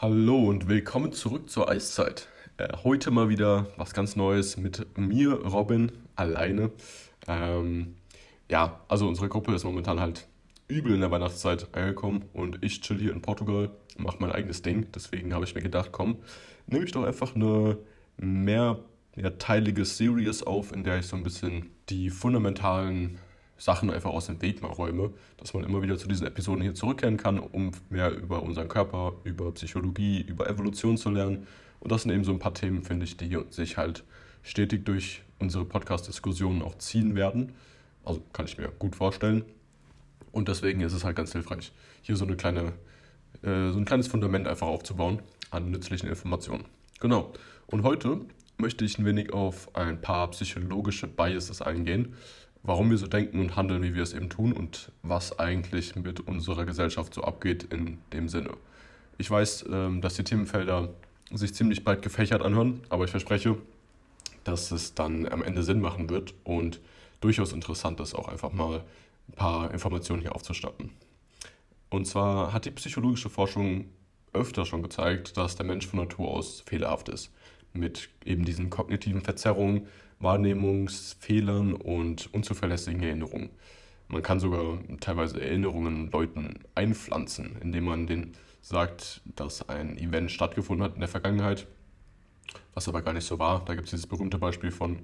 Hallo und willkommen zurück zur Eiszeit. Äh, heute mal wieder was ganz Neues mit mir, Robin, alleine. Ähm, ja, also unsere Gruppe ist momentan halt übel in der Weihnachtszeit angekommen und ich chill hier in Portugal, mache mein eigenes Ding. Deswegen habe ich mir gedacht, komm, nehme ich doch einfach eine mehrteilige Series auf, in der ich so ein bisschen die fundamentalen Sachen einfach aus dem Weg mal räume, dass man immer wieder zu diesen Episoden hier zurückkehren kann, um mehr über unseren Körper, über Psychologie, über Evolution zu lernen. Und das sind eben so ein paar Themen, finde ich, die sich halt stetig durch unsere Podcast-Diskussionen auch ziehen werden. Also kann ich mir gut vorstellen. Und deswegen ist es halt ganz hilfreich, hier so, eine kleine, äh, so ein kleines Fundament einfach aufzubauen an nützlichen Informationen. Genau. Und heute möchte ich ein wenig auf ein paar psychologische Biases eingehen, warum wir so denken und handeln, wie wir es eben tun und was eigentlich mit unserer Gesellschaft so abgeht in dem Sinne. Ich weiß, ähm, dass die Themenfelder sich ziemlich bald gefächert anhören, aber ich verspreche, dass es dann am Ende Sinn machen wird und durchaus interessant ist, auch einfach mal ein paar Informationen hier aufzustatten. Und zwar hat die psychologische Forschung öfter schon gezeigt, dass der Mensch von Natur aus fehlerhaft ist. Mit eben diesen kognitiven Verzerrungen, Wahrnehmungsfehlern und unzuverlässigen Erinnerungen. Man kann sogar teilweise Erinnerungen Leuten einpflanzen, indem man denen sagt, dass ein Event stattgefunden hat in der Vergangenheit, was aber gar nicht so war. Da gibt es dieses berühmte Beispiel von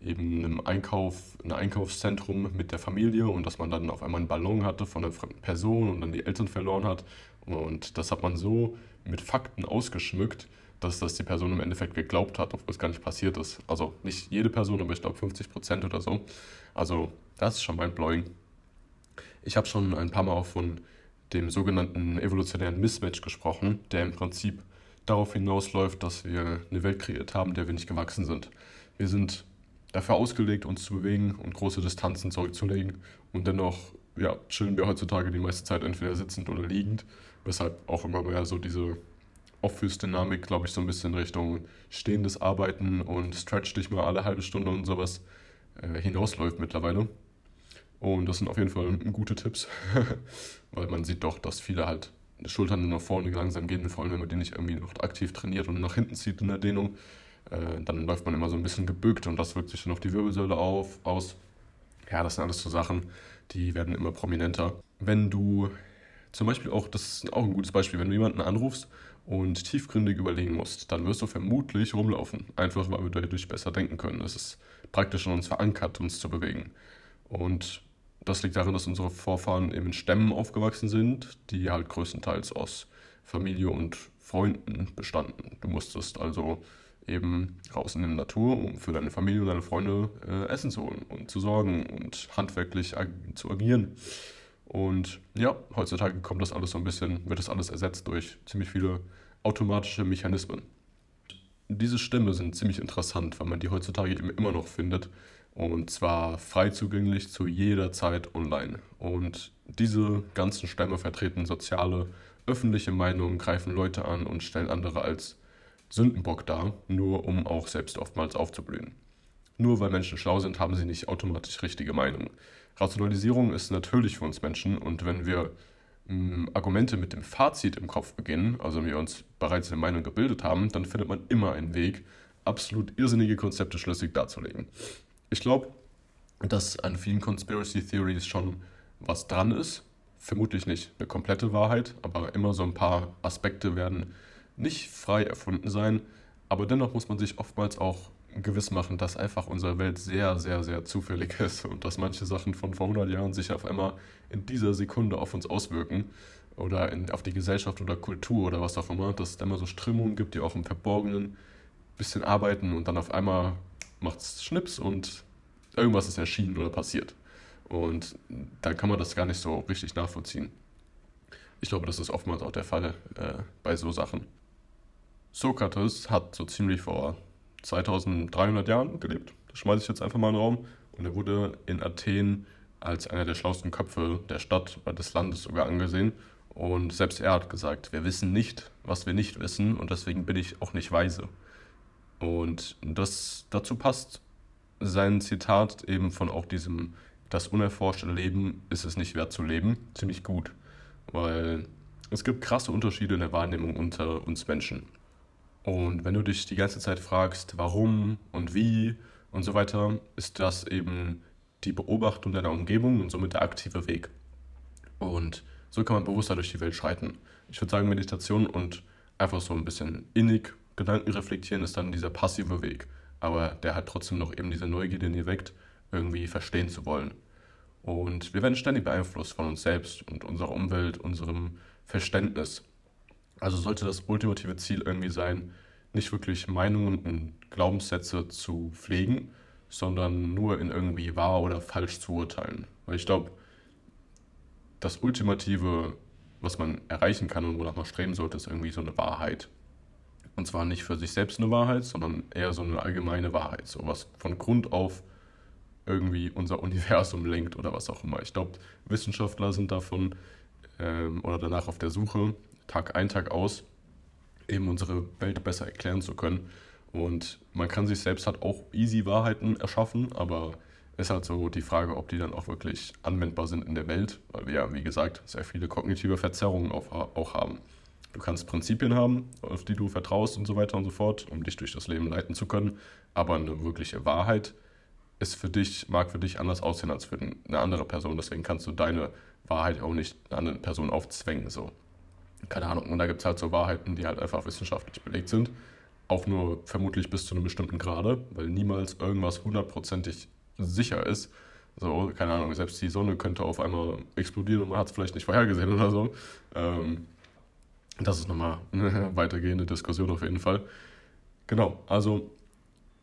eben einem Einkauf, einem Einkaufszentrum mit der Familie und dass man dann auf einmal einen Ballon hatte von einer fremden Person und dann die Eltern verloren hat. Und das hat man so mit Fakten ausgeschmückt, dass das die Person im Endeffekt geglaubt hat, obwohl es gar nicht passiert ist. Also nicht jede Person, aber ich glaube 50 Prozent oder so. Also das ist schon mindblowing. Ich habe schon ein paar Mal von dem sogenannten evolutionären Mismatch gesprochen, der im Prinzip darauf hinausläuft, dass wir eine Welt kreiert haben, der wir nicht gewachsen sind. Wir sind dafür ausgelegt, uns zu bewegen und große Distanzen zurückzulegen. Und dennoch ja, chillen wir heutzutage die meiste Zeit entweder sitzend oder liegend, weshalb auch immer mehr so diese Office-Dynamik, glaube ich, so ein bisschen Richtung stehendes Arbeiten und Stretch dich mal alle halbe Stunde und sowas äh, hinausläuft mittlerweile. Und das sind auf jeden Fall gute Tipps, weil man sieht doch, dass viele halt Schultern nur nach vorne langsam gehen, vor allem wenn man die nicht irgendwie noch aktiv trainiert und nach hinten zieht in der Dehnung, äh, dann läuft man immer so ein bisschen gebückt und das wirkt sich dann auf die Wirbelsäule auf, aus. Ja, das sind alles so Sachen, die werden immer prominenter. Wenn du zum Beispiel auch, das ist auch ein gutes Beispiel, wenn du jemanden anrufst und tiefgründig überlegen musst, dann wirst du vermutlich rumlaufen. Einfach weil wir dadurch besser denken können. Es ist praktisch in uns verankert, uns zu bewegen. Und das liegt darin, dass unsere Vorfahren eben in Stämmen aufgewachsen sind, die halt größtenteils aus Familie und Freunden bestanden. Du musstest also eben raus in die Natur, um für deine Familie und deine Freunde äh, Essen zu holen und zu sorgen und handwerklich ag zu agieren. Und ja, heutzutage kommt das alles so ein bisschen, wird das alles ersetzt durch ziemlich viele automatische Mechanismen. Diese Stämme sind ziemlich interessant, weil man die heutzutage eben immer noch findet. Und zwar frei zugänglich zu jeder Zeit online. Und diese ganzen Stämme vertreten soziale, öffentliche Meinungen, greifen Leute an und stellen andere als Sündenbock dar, nur um auch selbst oftmals aufzublühen. Nur weil Menschen schlau sind, haben sie nicht automatisch richtige Meinungen. Rationalisierung ist natürlich für uns Menschen und wenn wir mh, hm, Argumente mit dem Fazit im Kopf beginnen, also wir uns bereits eine Meinung gebildet haben, dann findet man immer einen Weg, absolut irrsinnige Konzepte schlüssig darzulegen. Ich glaube, dass an vielen Conspiracy Theories schon was dran ist. Vermutlich nicht eine komplette Wahrheit, aber immer so ein paar Aspekte werden nicht frei erfunden sein. Aber dennoch muss man sich oftmals auch gewiss machen, dass einfach unsere Welt sehr, sehr, sehr zufällig ist und dass manche Sachen von vor 100 Jahren sich auf einmal in dieser Sekunde auf uns auswirken oder in, auf die Gesellschaft oder Kultur oder was auch immer, dass es immer so Strömungen gibt, die auch im Verborgenen ein bisschen arbeiten und dann auf einmal macht es Schnips und irgendwas ist erschienen oder passiert. Und da kann man das gar nicht so richtig nachvollziehen. Ich glaube, das ist oftmals auch der Fall äh, bei so Sachen. Sokrates hat so ziemlich vor 2300 Jahren gelebt. Das schmeiße ich jetzt einfach mal in den Raum. Und er wurde in Athen als einer der schlauesten Köpfe der Stadt, des Landes sogar angesehen. Und selbst er hat gesagt, wir wissen nicht, was wir nicht wissen und deswegen bin ich auch nicht weise. Und das dazu passt sein Zitat eben von auch diesem, das unerforschte Leben ist es nicht wert zu leben, ziemlich gut. Weil es gibt krasse Unterschiede in der Wahrnehmung unter uns Menschen. Und wenn du dich die ganze Zeit fragst, warum und wie und so weiter, ist das eben die Beobachtung deiner Umgebung und somit der aktive Weg. Und so kann man bewusster durch die Welt schreiten. Ich würde sagen, Meditation und einfach so ein bisschen innig Gedanken reflektieren ist dann dieser passive Weg. Aber der hat trotzdem noch eben diese Neugierde, die weckt, irgendwie verstehen zu wollen. Und wir werden ständig beeinflusst von uns selbst und unserer Umwelt, unserem Verständnis. Also sollte das ultimative Ziel irgendwie sein, nicht wirklich Meinungen und Glaubenssätze zu pflegen, sondern nur in irgendwie wahr oder falsch zu urteilen. Weil ich glaube, das Ultimative, was man erreichen kann und wonach man streben sollte, ist irgendwie so eine Wahrheit. Und zwar nicht für sich selbst eine Wahrheit, sondern eher so eine allgemeine Wahrheit, so was von Grund auf irgendwie unser Universum lenkt oder was auch immer. Ich glaube, Wissenschaftler sind davon ähm, oder danach auf der Suche, Tag ein, Tag aus, eben unsere Welt besser erklären zu können. Und man kann sich selbst halt auch easy Wahrheiten erschaffen, aber ist halt so die Frage, ob die dann auch wirklich anwendbar sind in der Welt, weil wir ja, wie gesagt, sehr viele kognitive Verzerrungen auch haben. Du kannst Prinzipien haben, auf die du vertraust und so weiter und so fort, um dich durch das Leben leiten zu können, aber eine wirkliche Wahrheit ist für dich, mag für dich anders aussehen als für eine andere Person. Deswegen kannst du deine Wahrheit auch nicht einer anderen Person aufzwängen. So. Keine Ahnung. Und da gibt es halt so Wahrheiten, die halt einfach wissenschaftlich belegt sind. Auch nur vermutlich bis zu einem bestimmten Grade, weil niemals irgendwas hundertprozentig sicher ist. So, keine Ahnung, selbst die Sonne könnte auf einmal explodieren und man hat es vielleicht nicht vorhergesehen oder so. Ähm, das ist nochmal eine weitergehende Diskussion auf jeden Fall. Genau, also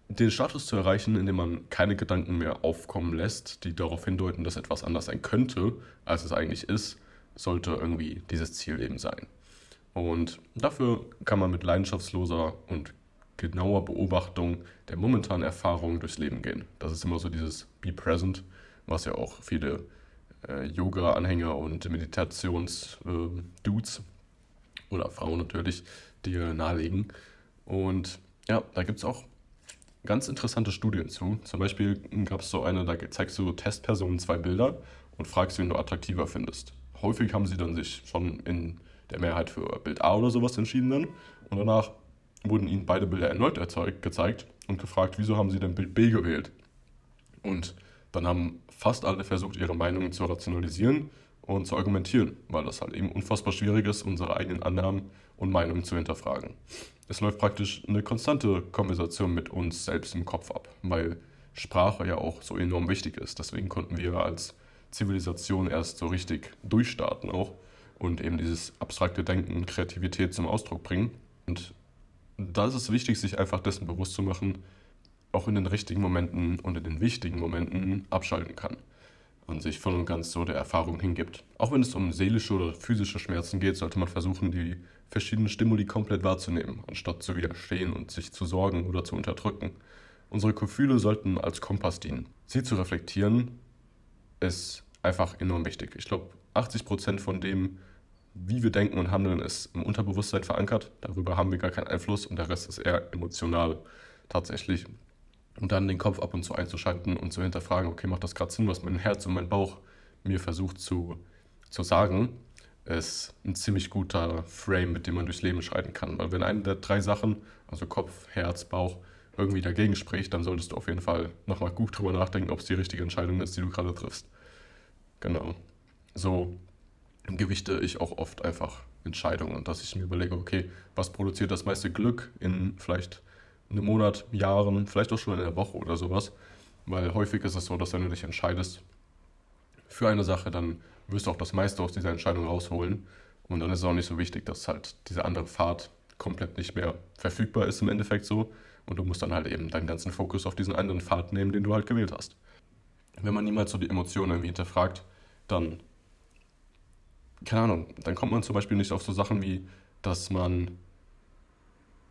den Status zu erreichen, indem man keine Gedanken mehr aufkommen lässt, die darauf hindeuten, dass etwas anders sein könnte, als es eigentlich ist, sollte irgendwie dieses Ziel eben sein. Und dafür kann man mit leidenschaftsloser und genauer Beobachtung der momentanen Erfahrungen durchs Leben gehen. Das ist immer so dieses Be Present, was ja auch viele äh, Yoga-Anhänger und Meditations-Dudes äh, oder Frauen natürlich dir nahelegen. Und ja, da gibt es auch ganz interessante Studien zu. Zum Beispiel gab es so eine, da zeigst du Testpersonen zwei Bilder und fragst, wen du attraktiver findest. Häufig haben sie dann sich schon in der Mehrheit für Bild A oder sowas entschieden dann. Und danach wurden ihnen beide Bilder erneut erzeugt, gezeigt und gefragt, wieso haben sie denn Bild B gewählt. Und dann haben fast alle versucht, ihre Meinungen zu rationalisieren und zu argumentieren, weil das halt eben unfassbar schwierig ist, unsere eigenen Annahmen und Meinungen zu hinterfragen es läuft praktisch eine konstante Konversation mit uns selbst im Kopf ab, weil Sprache ja auch so enorm wichtig ist. Deswegen konnten wir als Zivilisation erst so richtig durchstarten auch und eben dieses abstrakte Denken Kreativität zum Ausdruck bringen. Und da ist es wichtig, sich einfach dessen bewusst zu machen, auch in den richtigen Momenten und in den wichtigen Momenten abschalten kann und sich voll und ganz so der Erfahrung hingibt. Auch wenn es um seelische oder physische Schmerzen geht, sollte man versuchen, die verschiedenen Stimuli komplett wahrzunehmen, anstatt zu widerstehen und sich zu sorgen oder zu unterdrücken. Unsere Gefühle sollten als Kompass dienen. Sie zu reflektieren ist einfach enorm wichtig. Ich glaube, 80% von dem, wie wir denken und handeln, ist im Unterbewusstsein verankert. Darüber haben wir gar keinen Einfluss und der Rest ist eher emotional tatsächlich. Und dann den Kopf ab und zu einzuschalten und zu hinterfragen, okay, macht das gerade Sinn, was mein Herz und mein Bauch mir versucht zu, zu sagen, ist ein ziemlich guter Frame, mit dem man durchs Leben schreiten kann. Weil wenn eine der drei Sachen, also Kopf, Herz, Bauch, irgendwie dagegen spricht, dann solltest du auf jeden Fall nochmal gut drüber nachdenken, ob es die richtige Entscheidung ist, die du gerade triffst. Genau. So gewichte ich auch oft einfach Entscheidungen, dass ich mir überlege, okay, was produziert das meiste Glück in vielleicht einem Monat, Jahren, vielleicht auch schon in einer Woche oder sowas. Weil häufig ist es so, dass wenn du dich entscheidest für eine Sache, dann wirst du auch das meiste aus dieser Entscheidung rausholen. Und dann ist es auch nicht so wichtig, dass halt diese andere Fahrt komplett nicht mehr verfügbar ist im Endeffekt so. Und du musst dann halt eben deinen ganzen Fokus auf diesen anderen Pfad nehmen, den du halt gewählt hast. Wenn man niemals so die Emotionen irgendwie hinterfragt, dann, keine Ahnung, dann kommt man zum Beispiel nicht auf so Sachen wie, dass man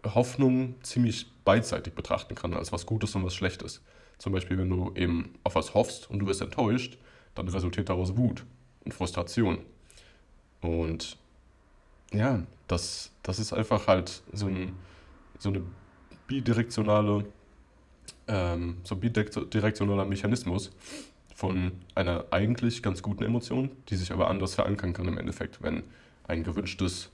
Hoffnung ziemlich beidseitig betrachten kann, als was Gutes und was Schlechtes. Zum Beispiel, wenn du eben auf was hoffst und du wirst enttäuscht, dann resultiert daraus Wut und Frustration. Und ja, das, das ist einfach halt so, ein, so eine bidirektionale, ähm, so bidirektionaler Mechanismus von einer eigentlich ganz guten Emotion, die sich aber anders verankern kann im Endeffekt, wenn ein gewünschtes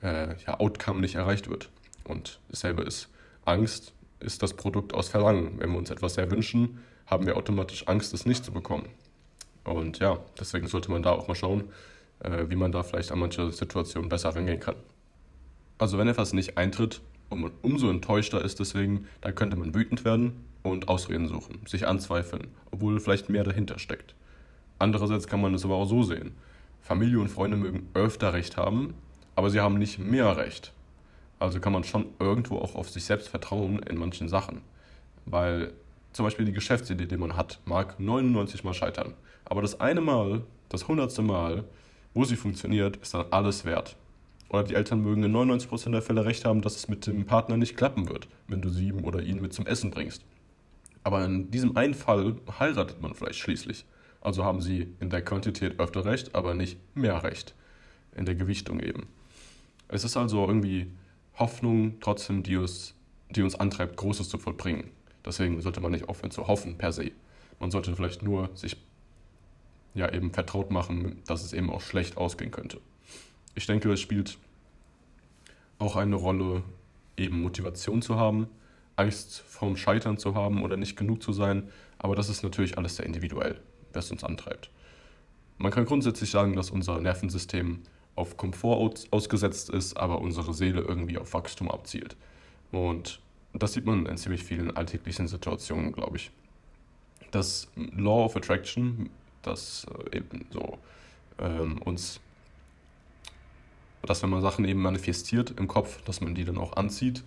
äh, ja, Outcome nicht erreicht wird. Und dasselbe ist Angst, ist das Produkt aus Verlangen. Wenn wir uns etwas sehr wünschen, haben wir automatisch Angst, es nicht zu bekommen. Und ja, deswegen sollte man da auch mal schauen, äh, wie man da vielleicht an manche Situationen besser rangehen kann. Also wenn etwas nicht eintritt und man umso enttäuschter ist deswegen, dann könnte man wütend werden und Ausreden suchen, sich anzweifeln, obwohl vielleicht mehr dahinter steckt. Andererseits kann man es aber auch so sehen. Familie und Freunde mögen öfter recht haben, aber sie haben nicht mehr recht. Also kann man schon irgendwo auch auf sich selbst vertrauen in manchen Sachen. Weil zum Beispiel die Geschäftsidee, die man hat, mag 99 Mal scheitern. Aber das eine Mal, das hundertste Mal, wo sie funktioniert, ist dann alles wert. Oder die Eltern mögen in 99% der Fälle recht haben, dass es mit dem Partner nicht klappen wird, wenn du sie oder ihn mit zum Essen bringst. Aber in diesem einen Fall heiratet man vielleicht schließlich. Also haben sie in der Quantität öfter recht, aber nicht mehr recht. In der Gewichtung eben. Es ist also irgendwie Hoffnung trotzdem, die uns, die uns antreibt, Großes zu vollbringen. Deswegen sollte man nicht aufhören zu hoffen per se. Man sollte vielleicht nur sich ja eben vertraut machen, dass es eben auch schlecht ausgehen könnte. Ich denke, es spielt auch eine Rolle, eben Motivation zu haben, Angst vorm Scheitern zu haben oder nicht genug zu sein. Aber das ist natürlich alles sehr individuell, was uns antreibt. Man kann grundsätzlich sagen, dass unser Nervensystem auf Komfort ausgesetzt ist, aber unsere Seele irgendwie auf Wachstum abzielt. Und das sieht man in ziemlich vielen alltäglichen Situationen, glaube ich. Das Law of Attraction, das äh, eben so ähm, uns, dass wenn man Sachen eben manifestiert im Kopf, dass man die dann auch anzieht.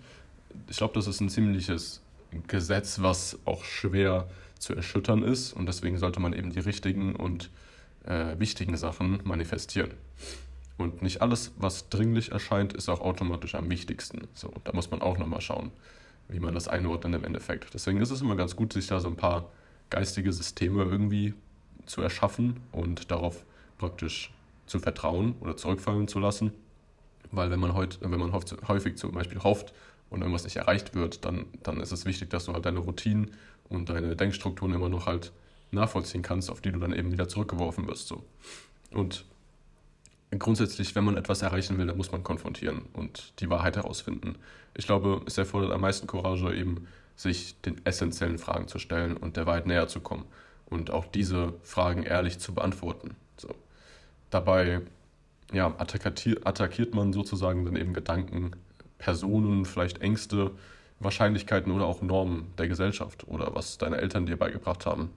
Ich glaube, das ist ein ziemliches Gesetz, was auch schwer zu erschüttern ist und deswegen sollte man eben die richtigen und äh, wichtigen Sachen manifestieren. Und nicht alles, was dringlich erscheint, ist auch automatisch am wichtigsten. So, da muss man auch nochmal schauen, wie man das einordnet im Endeffekt. Deswegen ist es immer ganz gut, sich da so ein paar geistige Systeme irgendwie zu erschaffen und darauf praktisch zu vertrauen oder zurückfallen zu lassen. Weil wenn man, heut, wenn man häufig zum Beispiel hofft und irgendwas nicht erreicht wird, dann, dann ist es wichtig, dass du halt deine Routinen und deine Denkstrukturen immer noch halt nachvollziehen kannst, auf die du dann eben wieder zurückgeworfen wirst. So. Und grundsätzlich, wenn man etwas erreichen will, dann muss man konfrontieren und die Wahrheit herausfinden. Ich glaube, es erfordert am meisten Courage, eben sich den essentiellen Fragen zu stellen und der Wahrheit näher zu kommen und auch diese Fragen ehrlich zu beantworten. So. Dabei ja, attackiert man sozusagen dann eben Gedanken, Personen, vielleicht Ängste, Wahrscheinlichkeiten oder auch Normen der Gesellschaft oder was deine Eltern dir beigebracht haben.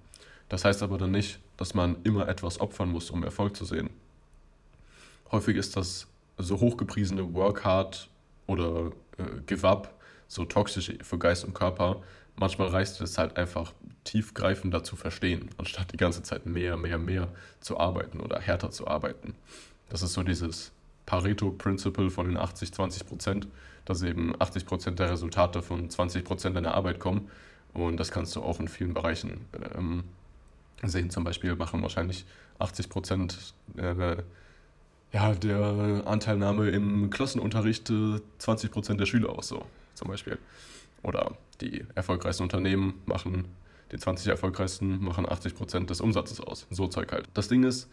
Das heißt aber dann nicht, dass man immer etwas opfern muss, um Erfolg zu sehen häufig ist das so hochgepriesene Work Hard oder äh, Give Up so toxisch für Geist und Körper. Manchmal reicht es halt einfach tiefgreifender zu verstehen, anstatt die ganze Zeit mehr, mehr, mehr zu arbeiten oder härter zu arbeiten. Das ist so dieses Pareto-Principle von den 80-20 Prozent, dass eben 80 Prozent der Resultate von 20 Prozent deiner Arbeit kommen. Und das kannst du auch in vielen Bereichen ähm, sehen. Zum Beispiel machen wahrscheinlich 80 Prozent äh, ja, der Anteilnahme im Klassenunterricht 20% der Schüler aus, so zum Beispiel. Oder die erfolgreichsten Unternehmen machen, die 20 erfolgreichsten machen 80% des Umsatzes aus. So Zeug halt. Das Ding ist,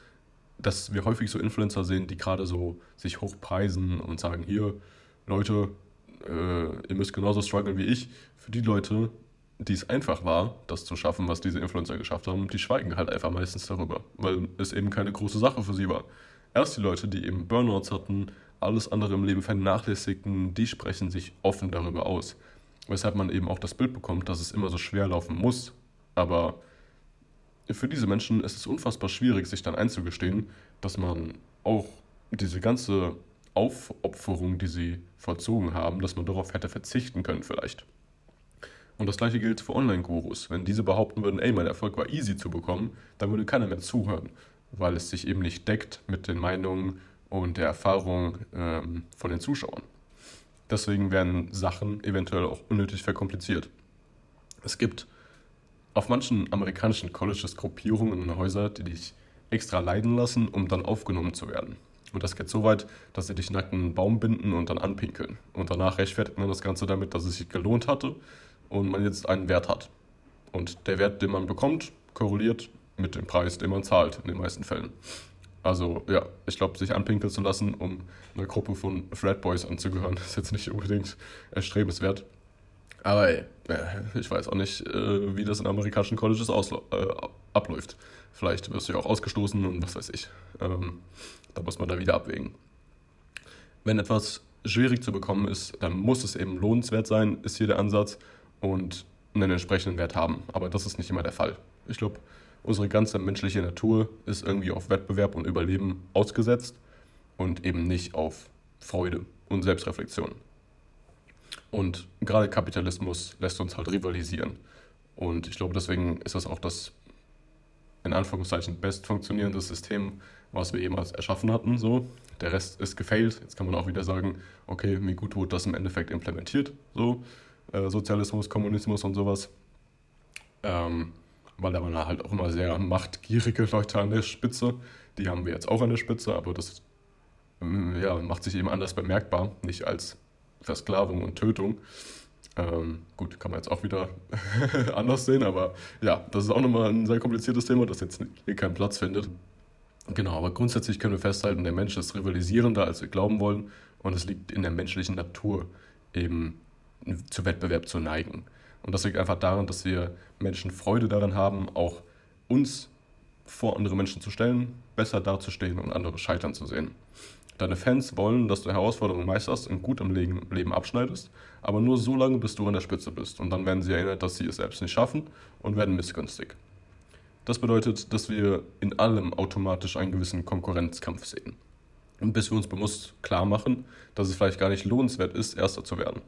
dass wir häufig so Influencer sehen, die gerade so sich hochpreisen und sagen, hier, Leute, äh, ihr müsst genauso strugglen wie ich. Für die Leute, die es einfach war, das zu schaffen, was diese Influencer geschafft haben, die schweigen halt einfach meistens darüber, weil es eben keine große Sache für sie war. Erst die Leute, die eben Burnouts hatten, alles andere im Leben vernachlässigten, die sprechen sich offen darüber aus. Weshalb man eben auch das Bild bekommt, dass es immer so schwer laufen muss. Aber für diese Menschen ist es unfassbar schwierig, sich dann einzugestehen, dass man auch diese ganze Aufopferung, die sie vollzogen haben, dass man darauf hätte verzichten können vielleicht. Und das gleiche gilt für Online-Gurus. Wenn diese behaupten würden, ey, mein Erfolg war easy zu bekommen, dann würde keiner mehr zuhören weil es sich eben nicht deckt mit den Meinungen und der Erfahrung ähm, von den Zuschauern. Deswegen werden Sachen eventuell auch unnötig verkompliziert. Es gibt auf manchen amerikanischen Colleges Gruppierungen und Häuser, die dich extra leiden lassen, um dann aufgenommen zu werden. Und das geht so weit, dass sie dich nackt einen Baum binden und dann anpinkeln. Und danach rechtfertigt man das Ganze damit, dass es sich gelohnt hatte und man jetzt einen Wert hat. Und der Wert, den man bekommt, korreliert mit dem Preis, den man zahlt in den meisten Fällen. Also ja, ich glaube, sich anpinkeln zu lassen, um einer Gruppe von Frat Boys anzugehören, ist jetzt nicht unbedingt erstrebenswert. Aber ey, ich weiß auch nicht, äh, wie das in amerikanischen Colleges äh, abläuft. Vielleicht wirst du ja auch ausgestoßen und was weiß ich. Ähm, da muss man da wieder abwägen. Wenn etwas schwierig zu bekommen ist, dann muss es eben lohnenswert sein, ist hier der Ansatz und einen entsprechenden Wert haben. Aber das ist nicht immer der Fall. Ich glaube, unsere ganze menschliche Natur ist irgendwie auf Wettbewerb und Überleben ausgesetzt und eben nicht auf Freude und Selbstreflexion. Und gerade Kapitalismus lässt uns halt rivalisieren. Und ich glaube, deswegen ist das auch das in Anführungszeichen best funktionierende System, was wir jemals erschaffen hatten. So. Der Rest ist gefailt. Jetzt kann man auch wieder sagen, okay, wie gut wurde das im Endeffekt implementiert. So. Äh, Sozialismus, Kommunismus und sowas. Ähm, weil da waren halt auch immer sehr machtgierige Leute an der Spitze. Die haben wir jetzt auch an der Spitze, aber das ähm, ja, macht sich eben anders bemerkbar, nicht als Versklavung und Tötung. Ähm, gut, kann man jetzt auch wieder anders sehen, aber ja, das ist auch nochmal ein sehr kompliziertes Thema, das jetzt hier keinen Platz findet. Genau, aber grundsätzlich können wir festhalten, der Mensch ist rivalisierender, als wir glauben wollen, und es liegt in der menschlichen Natur, eben zu Wettbewerb zu neigen. Und das liegt einfach daran, dass wir Menschen Freude daran haben, auch uns vor andere Menschen zu stellen, besser dazustehen und andere scheitern zu sehen. Deine Fans wollen, dass du Herausforderungen meisterst und gut im Leben abschneidest, aber nur so lange, bis du an der Spitze bist. Und dann werden sie erinnert, dass sie es selbst nicht schaffen und werden missgünstig. Das bedeutet, dass wir in allem automatisch einen gewissen Konkurrenzkampf sehen. Und bis wir uns bewusst klar machen, dass es vielleicht gar nicht lohnenswert ist, Erster zu werden.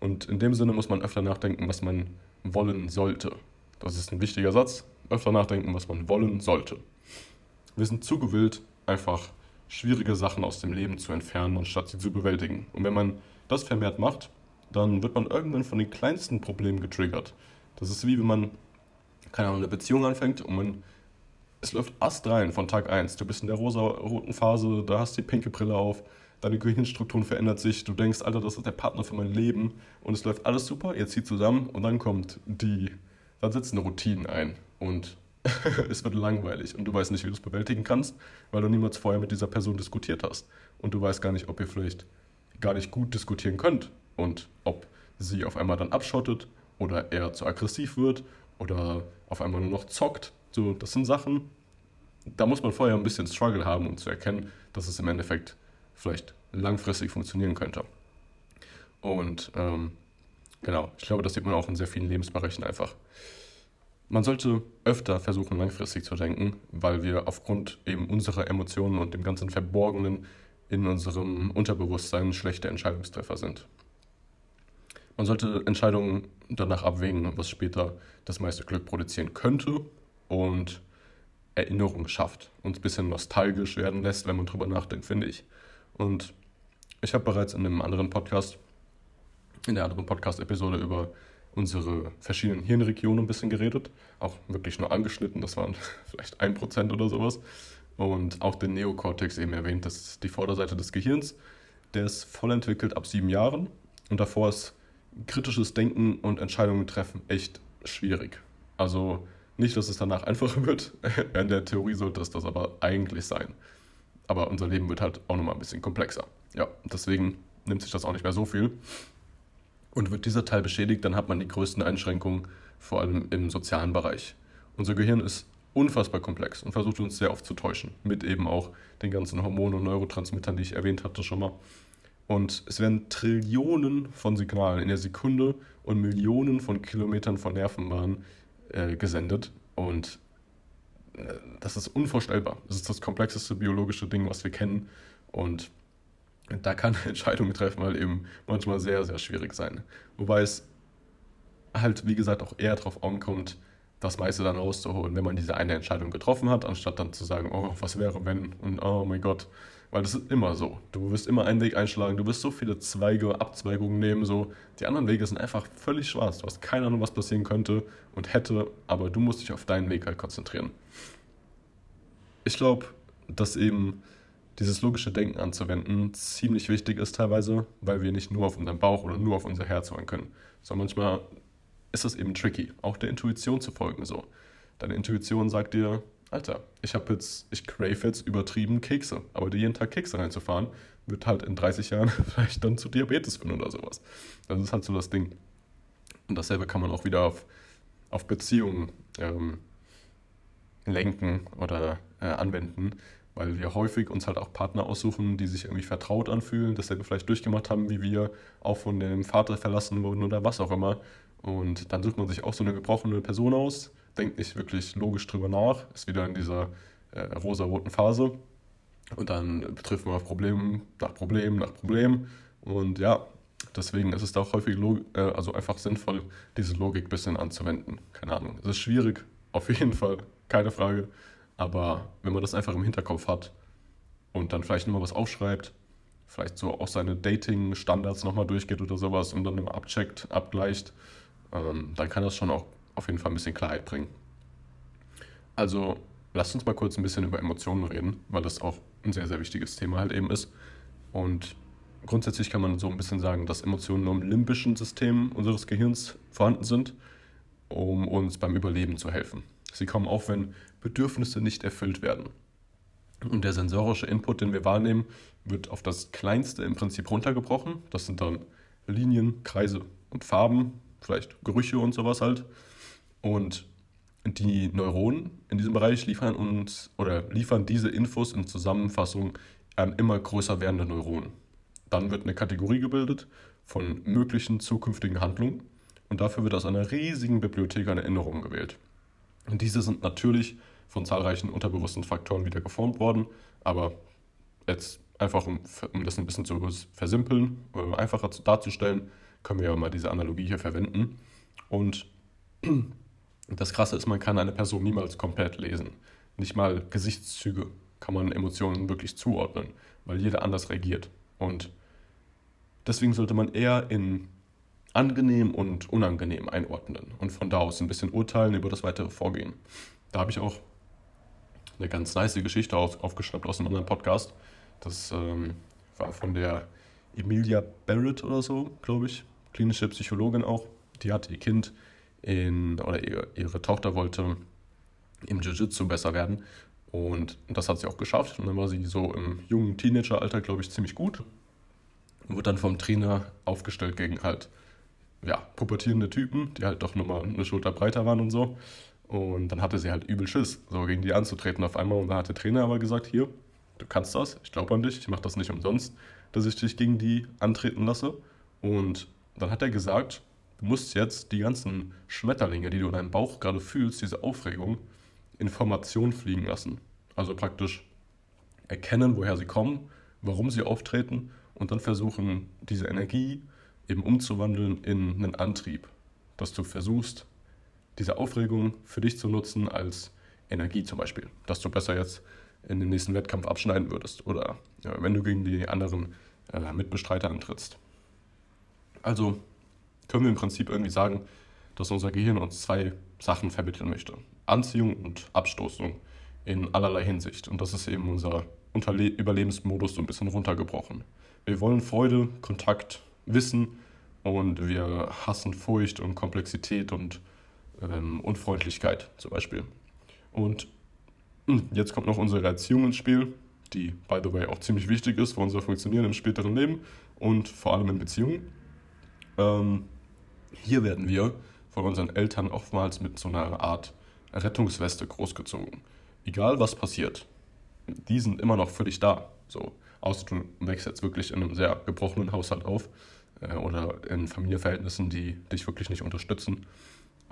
Und in dem Sinne muss man öfter nachdenken, was man wollen sollte. Das ist ein wichtiger Satz. Öfter nachdenken, was man wollen sollte. Wir sind zu gewillt, einfach schwierige Sachen aus dem Leben zu entfernen, anstatt sie zu bewältigen. Und wenn man das vermehrt macht, dann wird man irgendwann von den kleinsten Problemen getriggert. Das ist wie wenn man, keine Ahnung, eine Beziehung anfängt und man, es läuft astrein von Tag 1. Du bist in der rosa-roten Phase, da hast du die pinke Brille auf, deine Gehirnstrukturen verändert sich, du denkst, Alter, das ist der Partner für mein Leben und es läuft alles super, ihr zieht zusammen und dann kommt die, dann setzen Routinen ein und es wird langweilig und du weißt nicht, wie du es bewältigen kannst, weil du niemals vorher mit dieser Person diskutiert hast. Und du weißt gar nicht, ob ihr vielleicht gar nicht gut diskutieren könnt und ob sie auf einmal dann abschottet oder er zu aggressiv wird oder auf einmal nur noch zockt. So, das sind Sachen, da muss man vorher ein bisschen Struggle haben, um zu erkennen, dass es im Endeffekt vielleicht langfristig funktionieren könnte. Und ähm, genau, ich glaube, das sieht man auch in sehr vielen Lebensbereichen einfach. Man sollte öfter versuchen, langfristig zu denken, weil wir aufgrund eben unserer Emotionen und dem ganzen Verborgenen in unserem Unterbewusstsein schlechte Entscheidungstreffer sind. Man sollte Entscheidungen danach abwägen, was später das meiste Glück produzieren könnte und Erinnerung schafft, uns ein bisschen nostalgisch werden lässt, wenn man drüber nachdenkt, finde ich. Und ich habe bereits in einem anderen Podcast, in der anderen Podcast-Episode über unsere verschiedenen Hirnregionen ein bisschen geredet. Auch wirklich nur angeschnitten, das waren vielleicht ein Prozent oder sowas. Und auch den Neokortex eben erwähnt, das ist die Vorderseite des Gehirns. Der ist voll entwickelt ab sieben Jahren und davor ist kritisches Denken und Entscheidungen treffen echt schwierig. Also nicht, dass es danach einfacher wird. In der Theorie sollte es das aber eigentlich sein. Aber unser Leben wird halt auch nochmal ein bisschen komplexer. Ja, deswegen nimmt sich das auch nicht mehr so viel. Und wird dieser Teil beschädigt, dann hat man die größten Einschränkungen, vor allem im sozialen Bereich. Unser Gehirn ist unfassbar komplex und versucht uns sehr oft zu täuschen, mit eben auch den ganzen Hormonen und Neurotransmittern, die ich erwähnt hatte schon mal. Und es werden Trillionen von Signalen in der Sekunde und Millionen von Kilometern von Nervenbahnen äh, gesendet. Und äh, das ist unvorstellbar. Das ist das komplexeste biologische Ding, was wir kennen. Und da kann Entscheidungen treffen halt eben manchmal sehr, sehr schwierig sein. Wobei es halt, wie gesagt, auch eher darauf ankommt, das meiste dann rauszuholen, wenn man diese eine Entscheidung getroffen hat, anstatt dann zu sagen, oh, was wäre wenn und oh mein Gott. Weil das ist immer so. Du wirst immer einen Weg einschlagen, du wirst so viele Zweige, Abzweigungen nehmen, so. Die anderen Wege sind einfach völlig schwarz. Du hast keine Ahnung, was passieren könnte und hätte, aber du musst dich auf deinen Weg halt konzentrieren. Ich glaube, dass eben dieses logische Denken anzuwenden ziemlich wichtig ist teilweise, weil wir nicht nur auf unseren Bauch oder nur auf unser Herz hören können, sondern manchmal ist es eben tricky, auch der Intuition zu folgen so. Deine Intuition sagt dir, Alter, ich habe jetzt, ich crave jetzt übertrieben Kekse, aber dir jeden Tag Kekse reinzufahren, wird halt in 30 Jahren vielleicht dann zu Diabetes führen oder sowas. Das ist halt so das Ding. Und dasselbe kann man auch wieder auf, auf Beziehungen ähm, lenken oder äh, anwenden, weil wir häufig uns halt auch Partner aussuchen, die sich irgendwie vertraut anfühlen, dasselbe vielleicht durchgemacht haben, wie wir auch von dem Vater verlassen wurden oder was auch immer. Und dann sucht man sich auch so eine gebrochene Person aus, denkt nicht wirklich logisch drüber nach, ist wieder in dieser äh, rosa-roten Phase. Und dann betrifft man auf Problem nach Problem nach Problem. Und ja, deswegen ist es auch häufig äh, also einfach sinnvoll, diese Logik ein bisschen anzuwenden. Keine Ahnung. Es ist schwierig, auf jeden Fall, keine Frage. Aber wenn man das einfach im Hinterkopf hat und dann vielleicht nochmal was aufschreibt, vielleicht so auch seine Dating-Standards nochmal durchgeht oder sowas und dann immer abcheckt, abgleicht, ähm, dann kann das schon auch auf jeden Fall ein bisschen Klarheit bringen. Also lasst uns mal kurz ein bisschen über Emotionen reden, weil das auch ein sehr, sehr wichtiges Thema halt eben ist. Und grundsätzlich kann man so ein bisschen sagen, dass Emotionen nur im limbischen System unseres Gehirns vorhanden sind, um uns beim Überleben zu helfen. Sie kommen auf, wenn Bedürfnisse nicht erfüllt werden. Und der sensorische Input, den wir wahrnehmen, wird auf das Kleinste im Prinzip runtergebrochen. Das sind dann Linien, Kreise und Farben, vielleicht Gerüche und sowas halt. Und die Neuronen in diesem Bereich liefern uns oder liefern diese Infos in Zusammenfassung an immer größer werdende Neuronen. Dann wird eine Kategorie gebildet von möglichen zukünftigen Handlungen und dafür wird aus einer riesigen Bibliothek an Erinnerungen gewählt. Und diese sind natürlich von zahlreichen unterbewussten Faktoren wieder geformt worden, aber jetzt einfach, um, um das ein bisschen zu versimpeln, äh, einfacher darzustellen, können wir ja mal diese Analogie hier verwenden. Und das Krasse ist, man kann eine Person niemals komplett lesen. Nicht mal Gesichtszüge kann man Emotionen wirklich zuordnen, weil jeder anders reagiert. Und deswegen sollte man eher in angenehm und unangenehm einordnen und von da aus ein bisschen urteilen über das weitere Vorgehen. Da habe ich auch eine ganz nice Geschichte aufgeschnappt aus einem anderen Podcast. Das ähm, war von der Emilia Barrett oder so, glaube ich, klinische Psychologin auch. Die hat ihr Kind in, oder ihre, ihre Tochter wollte im Jiu-Jitsu besser werden und das hat sie auch geschafft. Und dann war sie so im jungen Teenageralter, glaube ich, ziemlich gut. Und wurde dann vom Trainer aufgestellt gegen halt ja, pubertierende Typen, die halt doch nochmal eine Schulter breiter waren und so. Und dann hatte sie halt übel Schiss, so gegen die anzutreten auf einmal. Und dann hat der Trainer aber gesagt, hier, du kannst das, ich glaube an dich, ich mache das nicht umsonst, dass ich dich gegen die antreten lasse. Und dann hat er gesagt, du musst jetzt die ganzen Schmetterlinge, die du in deinem Bauch gerade fühlst, diese Aufregung, Information fliegen lassen. Also praktisch erkennen, woher sie kommen, warum sie auftreten und dann versuchen, diese Energie eben umzuwandeln in einen Antrieb, dass du versuchst, diese Aufregung für dich zu nutzen als Energie zum Beispiel, dass du besser jetzt in den nächsten Wettkampf abschneiden würdest oder ja, wenn du gegen die anderen äh, Mitbestreiter antrittst. Also können wir im Prinzip irgendwie sagen, dass unser Gehirn uns zwei Sachen vermitteln möchte. Anziehung und Abstoßung in allerlei Hinsicht. Und das ist eben unser Unterle Überlebensmodus so ein bisschen runtergebrochen. Wir wollen Freude, Kontakt, Wissen und wir hassen Furcht und Komplexität und ähm, Unfreundlichkeit zum Beispiel. Und hm, jetzt kommt noch unsere Erziehung ins Spiel, die, by the way, auch ziemlich wichtig ist für unser Funktionieren im späteren Leben und vor allem in Beziehungen. Ähm, hier werden wir von unseren Eltern oftmals mit so einer Art Rettungsweste großgezogen. Egal was passiert, die sind immer noch dich da. So, außer du wächst jetzt wirklich in einem sehr gebrochenen Haushalt auf äh, oder in Familienverhältnissen, die dich wirklich nicht unterstützen.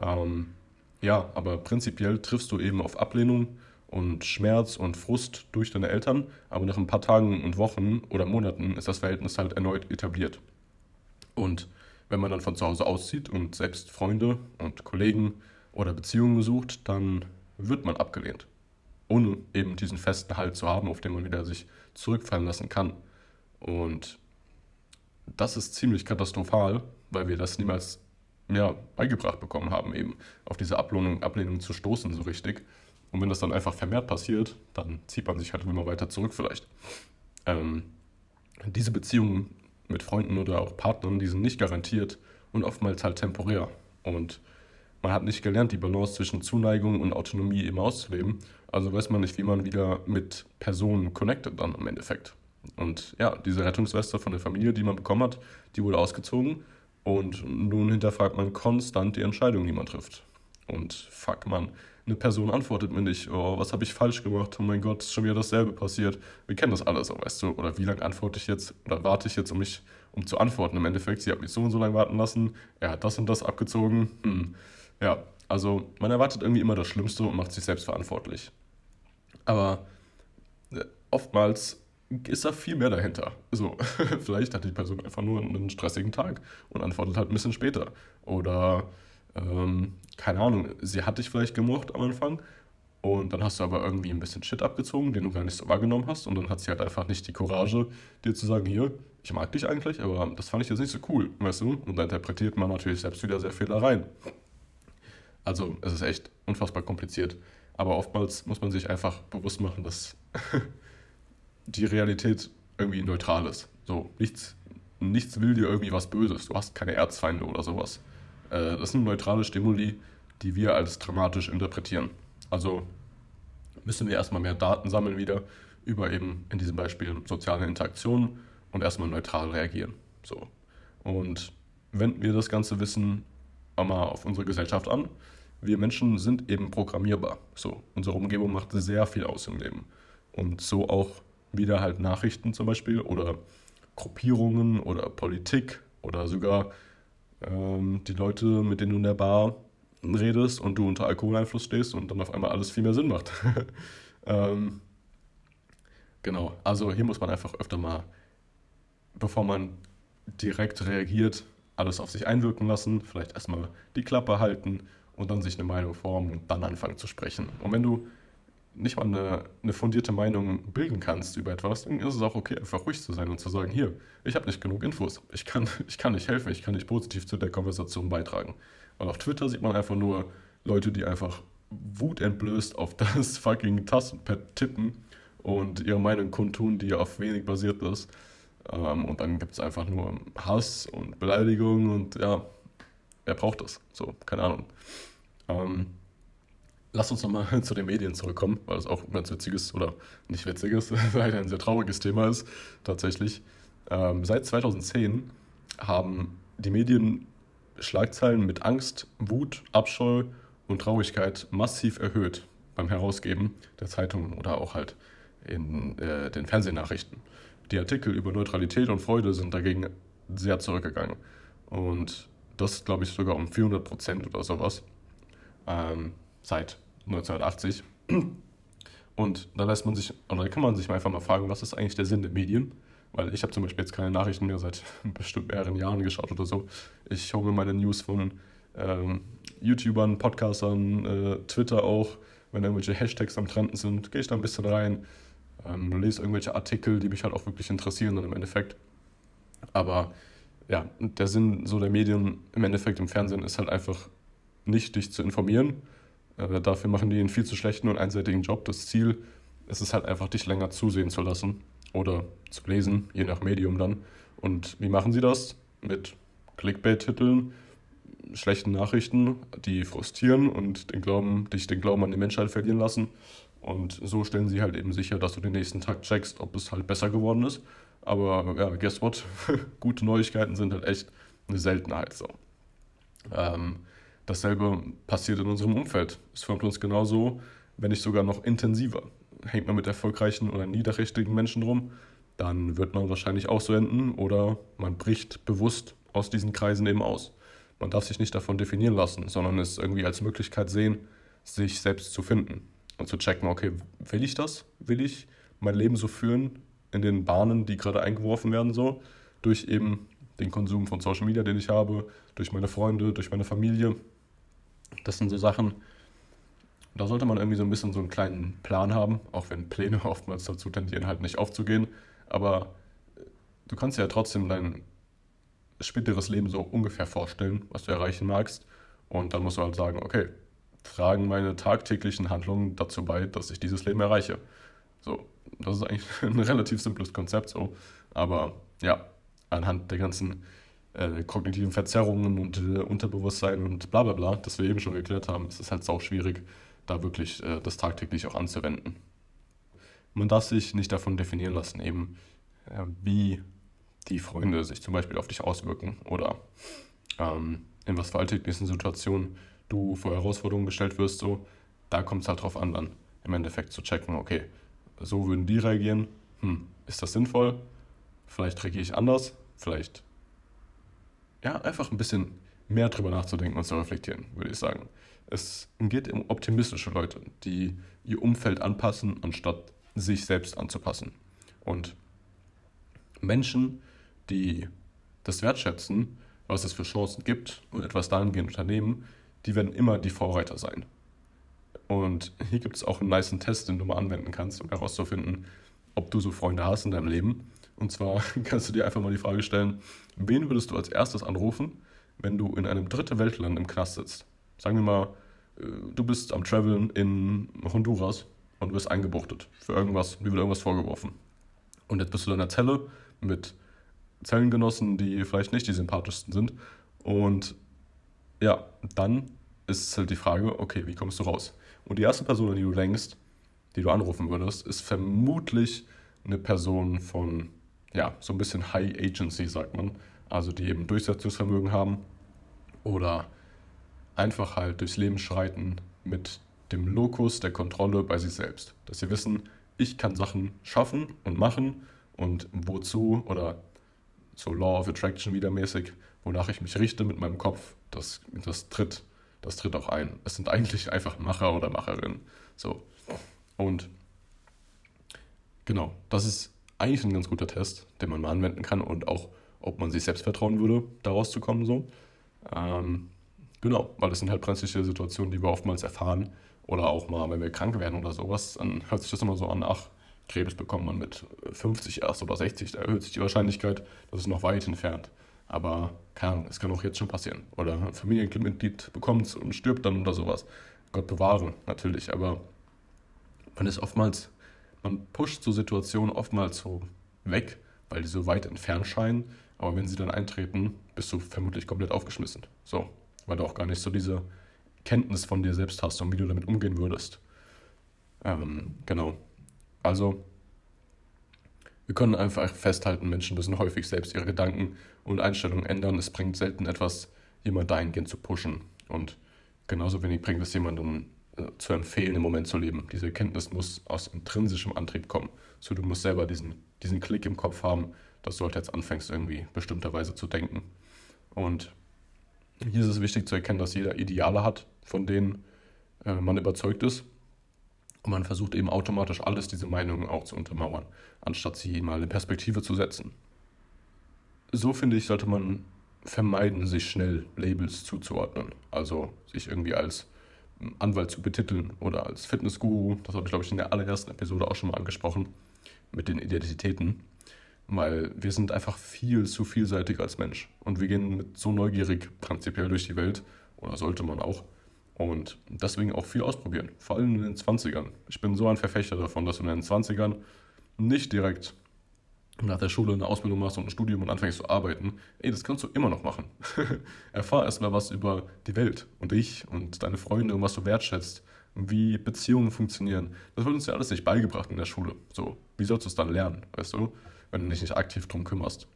Ähm, ja, aber prinzipiell triffst du eben auf Ablehnung und Schmerz und Frust durch deine Eltern, aber nach ein paar Tagen und Wochen oder Monaten ist das Verhältnis halt erneut etabliert. Und wenn man dann von zu Hause auszieht und selbst Freunde und Kollegen oder Beziehungen sucht, dann wird man abgelehnt. Ohne eben diesen festen Halt zu haben, auf den man wieder sich zurückfallen lassen kann. Und das ist ziemlich katastrophal, weil wir das niemals ja, beigebracht bekommen haben, eben auf diese Ablehnung, Ablehnung zu stoßen so richtig. Und wenn das dann einfach vermehrt passiert, dann zieht man sich halt immer weiter zurück vielleicht. Ähm, diese Beziehungen mit Freunden oder auch Partnern, die sind nicht garantiert und oftmals halt temporär. Und man hat nicht gelernt, die Balance zwischen Zuneigung und Autonomie eben auszuleben. Also weiß man nicht, wie man wieder mit Personen connectet dann im Endeffekt. Und ja, diese Rettungsweste von der Familie, die man bekommen hat, die wurde ausgezogen. Und nun hinterfragt man konstant die Entscheidung, die man trifft. Und fuck, man, eine Person antwortet mir nicht, oh, was habe ich falsch gemacht? Oh mein Gott, ist schon wieder dasselbe passiert. Wir kennen das alles, so, weißt du? Oder wie lange antworte ich jetzt oder warte ich jetzt, um mich, um zu antworten? Im Endeffekt, sie hat mich so und so lange warten lassen, er hat das und das abgezogen. Hm. Ja, also man erwartet irgendwie immer das Schlimmste und macht sich selbst verantwortlich. Aber äh, oftmals ist da viel mehr dahinter. So, vielleicht hat die Person einfach nur einen stressigen Tag und antwortet halt ein bisschen später. Oder, ähm, keine Ahnung, sie hat dich vielleicht gemocht am Anfang und dann hast du aber irgendwie ein bisschen Shit abgezogen, den du gar nicht so wahrgenommen hast und dann hat sie halt einfach nicht die Courage, dir zu sagen, hier, ich mag dich eigentlich, aber das fand ich jetzt nicht so cool, weißt du? Und da interpretiert man natürlich selbst wieder sehr viel da rein. Also es ist echt unfassbar kompliziert. Aber oftmals muss man sich einfach bewusst machen, dass die Realität irgendwie neutral ist. So, nichts, nichts will dir irgendwie was Böses. Du hast keine Erzfeinde oder sowas. Äh, das sind neutrale Stimuli, die wir als dramatisch interpretieren. Also müssen wir erstmal mehr Daten sammeln wieder über eben in diesem Beispiel soziale Interaktionen und erstmal neutral reagieren. So. Und wenden wir das ganze Wissen mal auf unsere Gesellschaft an. Wir Menschen sind eben programmierbar. So, unsere Umgebung macht sehr viel aus im Leben. Und so auch wieder halt Nachrichten zum Beispiel oder Gruppierungen oder Politik oder sogar ähm, die Leute, mit denen du in der Bar redest und du unter Alkoholeinfluss stehst und dann auf einmal alles viel mehr Sinn macht. ähm, genau, also hier muss man einfach öfter mal, bevor man direkt reagiert, alles auf sich einwirken lassen, vielleicht erstmal die Klappe halten und dann sich eine Meinung formen und dann anfangen zu sprechen. Und wenn du nicht mal eine, eine fundierte Meinung bilden kannst über etwas, dann ist es auch okay, einfach ruhig zu sein und zu sagen, hier, ich habe nicht genug Infos, ich kann, ich kann nicht helfen, ich kann nicht positiv zu der Konversation beitragen. Und auf Twitter sieht man einfach nur Leute, die einfach wutentblößt auf das fucking Tastenpad tippen und ihre Meinung kundtun, die auf wenig basiert ist. Ähm, und dann gibt es einfach nur Hass und Beleidigung und ja, wer braucht das? So, keine Ahnung. Ähm, lass uns nochmal zu den Medien zurückkommen, weil das auch ein ganz witziges oder nicht witziges, weil ein sehr trauriges Thema ist, tatsächlich. Ähm, seit 2010 haben die Medien Schlagzeilen mit Angst, Wut, Abscheu und Traurigkeit massiv erhöht beim Herausgeben der Zeitungen oder auch halt in äh, den Fernsehnachrichten. Die Artikel über Neutralität und Freude sind dagegen sehr zurückgegangen. Und das, glaube ich, sogar um 400 Prozent oder sowas. Ähm, seit 1980. Und da lässt man sich, oder kann man sich einfach mal fragen, was ist eigentlich der Sinn der Medien? Weil ich habe zum Beispiel jetzt keine Nachrichten mehr seit bestimmt mehreren Jahren geschaut oder so. Ich hole mir meine News von ähm, YouTubern, Podcastern, äh, Twitter auch. Wenn irgendwelche Hashtags am Trenden sind, gehe ich da ein bisschen rein, ähm, lese irgendwelche Artikel, die mich halt auch wirklich interessieren dann im Endeffekt. Aber ja, der Sinn so der Medien im Endeffekt im Fernsehen ist halt einfach nicht dich zu informieren, dafür machen die einen viel zu schlechten und einseitigen Job. Das Ziel ist es halt einfach, dich länger zusehen zu lassen oder zu lesen, je nach Medium dann. Und wie machen sie das? Mit Clickbait-Titeln, schlechten Nachrichten, die frustrieren und den Glauben, dich den Glauben an die Menschheit verlieren lassen. Und so stellen sie halt eben sicher, dass du den nächsten Tag checkst, ob es halt besser geworden ist. Aber ja, guess what? Gute Neuigkeiten sind halt echt eine Seltenheit so. Ähm, Dasselbe passiert in unserem Umfeld. Es formt uns genauso, wenn nicht sogar noch intensiver. Hängt man mit erfolgreichen oder niederträchtigen Menschen rum, dann wird man wahrscheinlich auch so enden oder man bricht bewusst aus diesen Kreisen eben aus. Man darf sich nicht davon definieren lassen, sondern es irgendwie als Möglichkeit sehen, sich selbst zu finden und zu checken, okay, will ich das? Will ich mein Leben so führen in den Bahnen, die gerade eingeworfen werden, so durch eben den Konsum von Social Media, den ich habe, durch meine Freunde, durch meine Familie das sind so Sachen, da sollte man irgendwie so ein bisschen so einen kleinen Plan haben, auch wenn Pläne oftmals dazu tendieren, halt nicht aufzugehen. Aber äh, du kannst ja trotzdem dein späteres Leben so ungefähr vorstellen, was du erreichen magst. Und dann musst du halt sagen, okay, tragen meine tagtäglichen Handlungen dazu bei, dass ich dieses Leben erreiche. So, das ist eigentlich ein relativ simples Konzept so. Aber ja, anhand der ganzen äh, kognitiven Verzerrungen und äh, Unterbewusstsein und bla bla bla, das wir eben schon geklärt haben, ist es halt sau schwierig, da wirklich äh, das tagtäglich auch anzuwenden. Man darf sich nicht davon definieren lassen, eben äh, wie die Freunde sich zum Beispiel auf dich auswirken oder ähm, in was für alltäglichen Situationen du vor Herausforderungen gestellt wirst, so, da kommt es halt drauf an, dann im Endeffekt zu checken, okay, so würden die reagieren, hm, ist das sinnvoll? Vielleicht reagiere ich anders, vielleicht, ja, einfach ein bisschen mehr drüber nachzudenken und zu reflektieren, würde ich sagen. Es geht um optimistische Leute, die ihr Umfeld anpassen, anstatt sich selbst anzupassen. Und Menschen, die das wertschätzen, was es für Chancen gibt und etwas dahingehend unternehmen, die werden immer die Vorreiter sein. Und hier gibt es auch einen niceen Test, den du mal anwenden kannst, um herauszufinden, ob du so Freunde hast in deinem Leben. Und zwar kannst du dir einfach mal die Frage stellen, wen würdest du als erstes anrufen, wenn du in einem dritte Weltland im Knast sitzt? Sagen wir mal, äh, du bist am Traveln in Honduras und wirst eingebuchtet für irgendwas, dir wird irgendwas vorgeworfen. Und jetzt bist du in einer Zelle mit Zellengenossen, die vielleicht nicht die sympathischsten sind. Und ja, dann ist halt die Frage, okay, wie kommst du raus? Und die erste Person, die du denkst, die du anrufen würdest, ist vermutlich eine Person von, ja, so ein bisschen High Agency, sagt man. Also die eben Durchsetzungsvermögen haben oder einfach halt durchs Leben schreiten mit dem Lokus der Kontrolle bei sich selbst. Dass sie wissen, ich kann Sachen schaffen und machen und wozu oder so Law of Attraction wieder mäßig, wonach ich mich richte mit meinem Kopf, das, das tritt, das tritt auch ein. Es sind eigentlich einfach Macher oder Macherinnen. So. Und genau, das ist eigentlich ein ganz guter Test, den man mal anwenden kann und auch, ob man sich selbst vertrauen würde, daraus zu kommen. So. Ähm, genau, weil das sind halt brenzliche Situationen, die wir oftmals erfahren. Oder auch mal, wenn wir krank werden oder sowas, dann hört sich das immer so an, ach, Krebs bekommt man mit 50 erst oder 60, da erhöht sich die Wahrscheinlichkeit, das ist noch weit entfernt. Aber keine Ahnung, es kann auch jetzt schon passieren. Oder ein Familienmitglied bekommt es und stirbt dann oder sowas. Gott bewahre, natürlich. Aber man ist oftmals, man pusht so Situationen oftmals so weg, weil die so weit entfernt scheinen. Aber wenn sie dann eintreten, bist du vermutlich komplett aufgeschmissen. So, weil du auch gar nicht so diese Kenntnis von dir selbst hast und wie du damit umgehen würdest. Ähm, genau. Also, wir können einfach festhalten, Menschen müssen häufig selbst ihre Gedanken und Einstellungen ändern. Es bringt selten etwas, jemand dahingehend zu pushen. Und genauso wenig bringt es jemandem zu empfehlen, im Moment zu leben. Diese Erkenntnis muss aus intrinsischem Antrieb kommen. So, du musst selber diesen, diesen Klick im Kopf haben, dass du halt jetzt anfängst, irgendwie bestimmterweise zu denken. Und hier ist es wichtig zu erkennen, dass jeder Ideale hat, von denen äh, man überzeugt ist. Und man versucht eben automatisch alles diese Meinungen auch zu untermauern, anstatt sie mal in Perspektive zu setzen. So finde ich, sollte man vermeiden, sich schnell Labels zuzuordnen. Also sich irgendwie als Anwalt zu betiteln oder als Fitnessguru. Das habe ich, glaube ich, in der allerersten Episode auch schon mal angesprochen mit den Identitäten. Weil wir sind einfach viel zu vielseitig als Mensch. Und wir gehen mit so neugierig prinzipiell durch die Welt, oder sollte man auch, und deswegen auch viel ausprobieren, vor allem in den 20ern. Ich bin so ein Verfechter davon, dass du in den 20ern nicht direkt nach der Schule eine Ausbildung machst und ein Studium und anfängst zu arbeiten. Ey, das kannst du immer noch machen. Erfahr erstmal was über die Welt und dich und deine Freunde und was du wertschätzt, wie Beziehungen funktionieren. Das wird uns ja alles nicht beigebracht in der Schule. So, wie sollst du es dann lernen, weißt du, wenn du dich nicht aktiv drum kümmerst?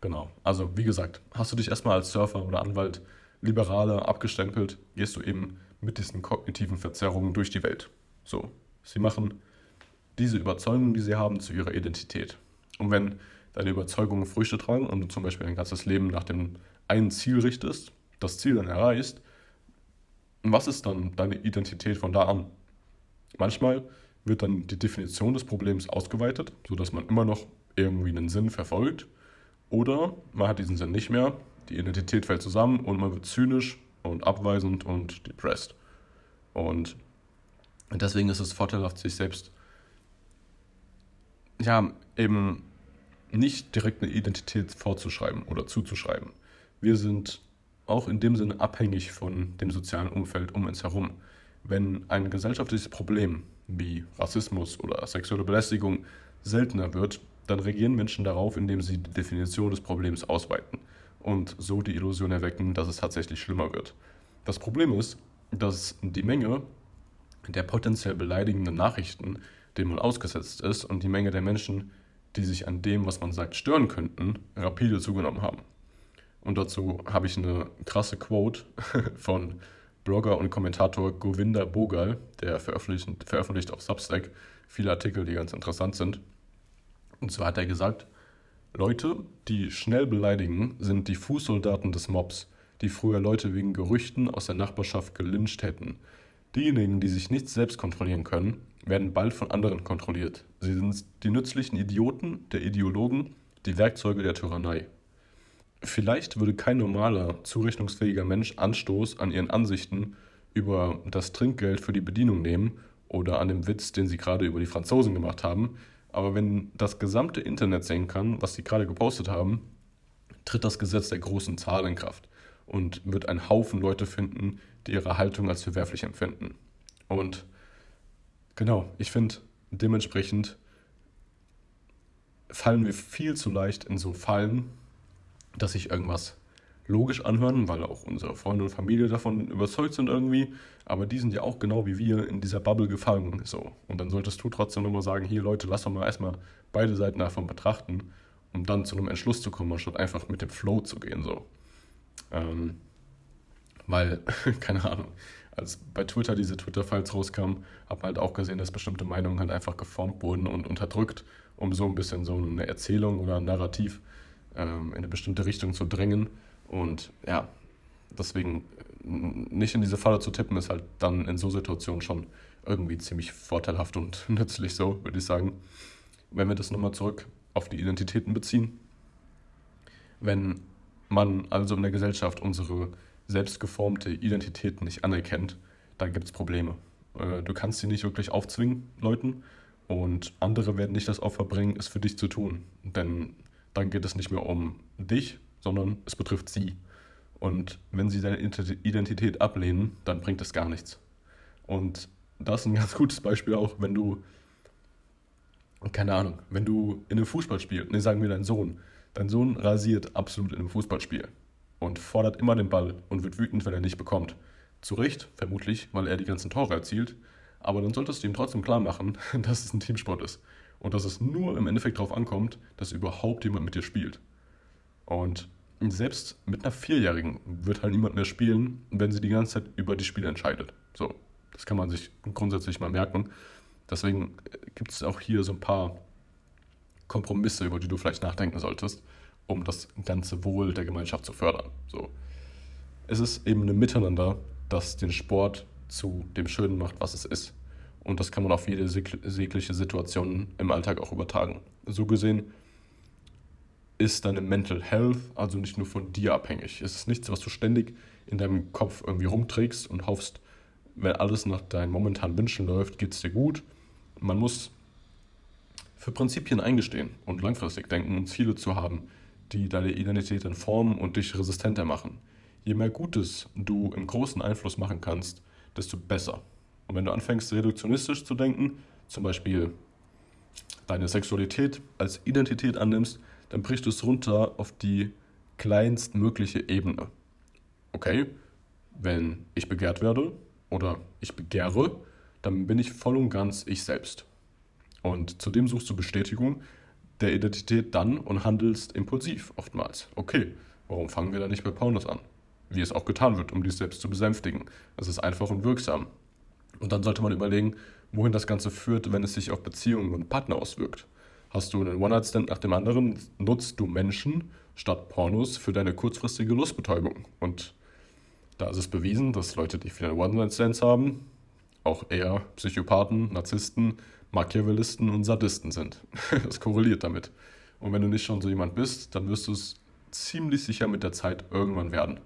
Genau. Also, wie gesagt, hast du dich erstmal als Surfer oder Anwalt Liberale abgestempelt, gehst du eben mit diesen kognitiven Verzerrungen durch die Welt. So, sie machen diese Überzeugungen, die sie haben, zu ihrer Identität. Und wenn deine Überzeugungen Früchte tragen und du zum Beispiel dein ganzes Leben nach dem einen Ziel richtest, das Ziel dann erreichst, was ist dann deine Identität von da an? Manchmal wird dann die Definition des Problems ausgeweitet, sodass man immer noch irgendwie einen Sinn verfolgt. Oder man hat diesen Sinn nicht mehr die Identität fällt zusammen und man wird zynisch und abweisend und depressed. Und deswegen ist es vorteilhaft, sich selbst ja eben nicht direkt eine Identität vorzuschreiben oder zuzuschreiben. Wir sind auch in dem Sinne abhängig von dem sozialen Umfeld um uns herum. Wenn ein gesellschaftliches Problem wie Rassismus oder sexuelle Belästigung seltener wird, dann reagieren Menschen darauf, indem sie die Definition des Problems ausweiten. und so die Illusion erwecken, dass es tatsächlich schlimmer wird. Das Problem ist, dass die Menge der potenziell beleidigenden Nachrichten, denen man ausgesetzt ist, und die Menge der Menschen, die sich an dem, was man sagt, stören könnten, rapide zugenommen haben. Und dazu habe ich eine krasse Quote von Blogger und Kommentator Govinda Bogal, der veröffentlicht, veröffentlicht auf Substack viele Artikel, die ganz interessant sind. Und zwar hat er gesagt, Leute, die schnell beleidigen, sind die Fußsoldaten des Mobs, die früher Leute wegen Gerüchten aus der Nachbarschaft gelyncht hätten. Diejenigen, die sich nicht selbst kontrollieren können, werden bald von anderen kontrolliert. Sie sind die nützlichen Idioten der Ideologen, die Werkzeuge der Tyrannei. Vielleicht würde kein normaler, zurechnungsfähiger Mensch Anstoß an ihren Ansichten über das Trinkgeld für die Bedienung nehmen oder an dem Witz, den sie gerade über die Franzosen gemacht haben, aber wenn das gesamte Internet sehen kann, was sie gerade gepostet haben, tritt das Gesetz der großen Zahl in Kraft und wird ein Haufen Leute finden, die ihre Haltung als verwerflich empfinden. Und genau, ich finde, dementsprechend fallen wir viel zu leicht in so Fallen, dass sich irgendwas logisch anhören, weil auch unsere Freunde und Familie davon überzeugt sind irgendwie. Aber die sind ja auch genau wie wir in dieser Bubble gefangen. So. Und dann solltest du trotzdem nochmal sagen, hier Leute, lass doch mal erstmal beide Seiten davon betrachten, um dann zu einem Entschluss zu kommen, anstatt einfach mit dem Flow zu gehen. So. Ähm, weil, keine Ahnung, als bei Twitter diese Twitter-Files rauskamen, habe halt auch gesehen, dass bestimmte Meinungen halt einfach geformt wurden und unterdrückt, um so ein bisschen so eine Erzählung oder ein Narrativ ähm, in eine bestimmte Richtung zu drängen. Und ja, deswegen äh, nicht in diese Falle zu tippen, ist halt dann in so Situationen schon irgendwie ziemlich vorteilhaft und nützlich so, würde ich sagen. Wenn wir das nochmal zurück auf die Identitäten beziehen. Wenn man also in der Gesellschaft unsere selbstgeformte Identität nicht anerkennt, dann gibt es Probleme. Äh, du kannst sie nicht wirklich aufzwingen, Leuten, und andere werden nicht das Opfer bringen, es für dich zu tun. Denn dann geht es nicht mehr um dich, sondern es betrifft sie. Und wenn sie deine Identität ablehnen, dann bringt es gar nichts. Und das ist ein ganz gutes Beispiel auch, wenn du, keine Ahnung, wenn du in einem Fußballspiel, ne, sagen wir dein Sohn, dein Sohn rasiert absolut in einem Fußballspiel und fordert immer den Ball und wird wütend, wenn er nicht bekommt. Zu Recht, vermutlich, weil er die ganzen Tore erzielt, aber dann solltest du ihm trotzdem klar machen, dass es ein Teamsport ist und dass es nur im Endeffekt darauf ankommt, dass überhaupt jemand mit dir spielt. Und selbst mit einer Vierjährigen wird halt niemand mehr spielen, wenn sie die ganze Zeit über die Spiele entscheidet. So, das kann man sich grundsätzlich mal merken. Deswegen äh, gibt es auch hier so ein paar Kompromisse, über die du vielleicht nachdenken solltest, um das ganze Wohl der Gemeinschaft zu fördern. So. Es ist eben ein Miteinander, das den Sport zu dem Schönen macht, was es ist. Und das kann man auf jede jegliche Situation im Alltag auch übertragen. So gesehen ist deine Mental Health also nicht nur von dir abhängig. Es ist nichts, was du ständig in deinem Kopf irgendwie rumträgst und hoffst, wenn alles nach deinen momentanen Wünschen läuft, geht es dir gut. Man muss für Prinzipien eingestehen und langfristig denken und Ziele zu haben, die deine Identität dann formen und dich resistenter machen. Je mehr Gutes du im großen Einfluss machen kannst, desto besser. Und wenn du anfängst, reduktionistisch zu denken, zum Beispiel deine Sexualität als Identität annimmst, dann brichst du es runter auf die kleinstmögliche Ebene. Okay, wenn ich begehrt werde oder ich begehre, dann bin ich voll und ganz ich selbst. Und zudem suchst du Bestätigung der Identität dann und handelst impulsiv oftmals. Okay, warum fangen wir da nicht bei Pornos an? Wie es auch getan wird, um dies selbst zu besänftigen. Es ist einfach und wirksam. Und dann sollte man überlegen, wohin das Ganze führt, wenn es sich auf Beziehungen und Partner auswirkt. Hast du einen One-Night-Stand nach dem anderen, nutzt du Menschen statt Pornos für deine kurzfristige Lustbetäubung. Und da ist es bewiesen, dass Leute, die viele One-Night-Stands haben, auch eher Psychopathen, Narzissten, Machiavellisten und Sadisten sind. Das korreliert damit. Und wenn du nicht schon so jemand bist, dann wirst du es ziemlich sicher mit der Zeit irgendwann werden.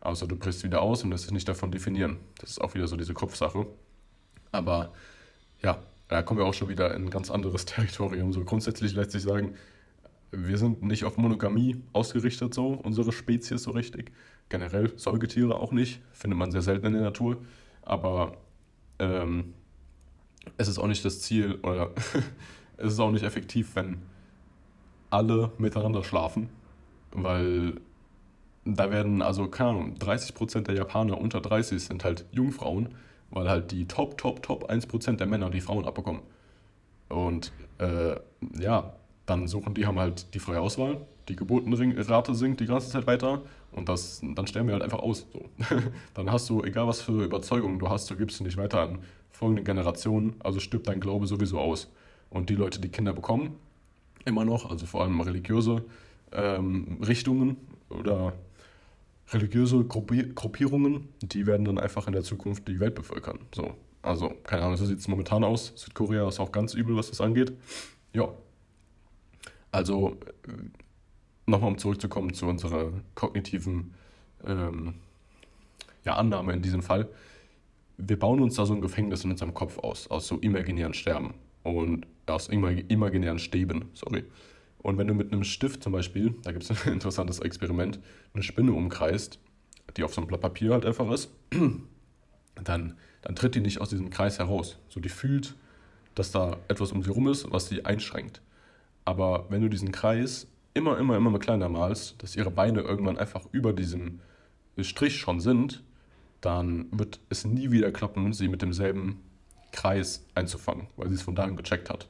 Außer du brichst wieder aus und lässt dich nicht davon definieren. Das ist auch wieder so diese Kopfsache. Aber ja, da kommen wir auch schon wieder in ein ganz anderes Territorium. So grundsätzlich lässt sich sagen, wir sind nicht auf Monogamie ausgerichtet, so unsere Spezies so richtig. Generell Säugetiere auch nicht, findet man sehr selten in der Natur. Aber ähm, es ist auch nicht das Ziel oder es ist auch nicht effektiv, wenn alle miteinander schlafen, weil da werden also, keine Ahnung, 30% der Japaner unter 30 sind halt Jungfrauen, weil halt die Top, Top, Top 1% der Männer die Frauen abbekommen. Und äh, ja, dann suchen die, haben halt die freie Auswahl, die Geburtenrate sinkt die ganze Zeit weiter und das, dann sterben wir halt einfach aus. So. dann hast du, egal was für Überzeugungen du hast, du gibst sie nicht weiter an folgende Generationen, also stirbt dein Glaube sowieso aus. Und die Leute, die Kinder bekommen, immer noch, also vor allem religiöse ähm, Richtungen oder religiöse Gruppierungen, die werden dann einfach in der Zukunft die Welt bevölkern. So. Also, keine Ahnung, so sieht es momentan aus. Südkorea ist auch ganz übel, was das angeht. Ja. Also, äh, nochmal um zurückzukommen zu unserer kognitiven ähm, ja, Annahme in diesem Fall. Wir bauen uns da so ein Gefängnis in unserem Kopf aus, aus so imaginären Sterben und aus imaginären Stäben, sorry. Und wenn du mit einem Stift zum Beispiel, da gibt es ein interessantes Experiment, eine Spinne umkreist, die auf so einem Blatt Papier halt einfach ist, dann, dann tritt die nicht aus diesem Kreis heraus. So, die fühlt, dass da etwas um sie rum ist, was sie einschränkt. Aber wenn du diesen Kreis immer, immer, immer kleiner malst, dass ihre Beine irgendwann einfach über diesem Strich schon sind, dann wird es nie wieder klappen, sie mit demselben Kreis einzufangen, weil sie es von dahin gecheckt hat.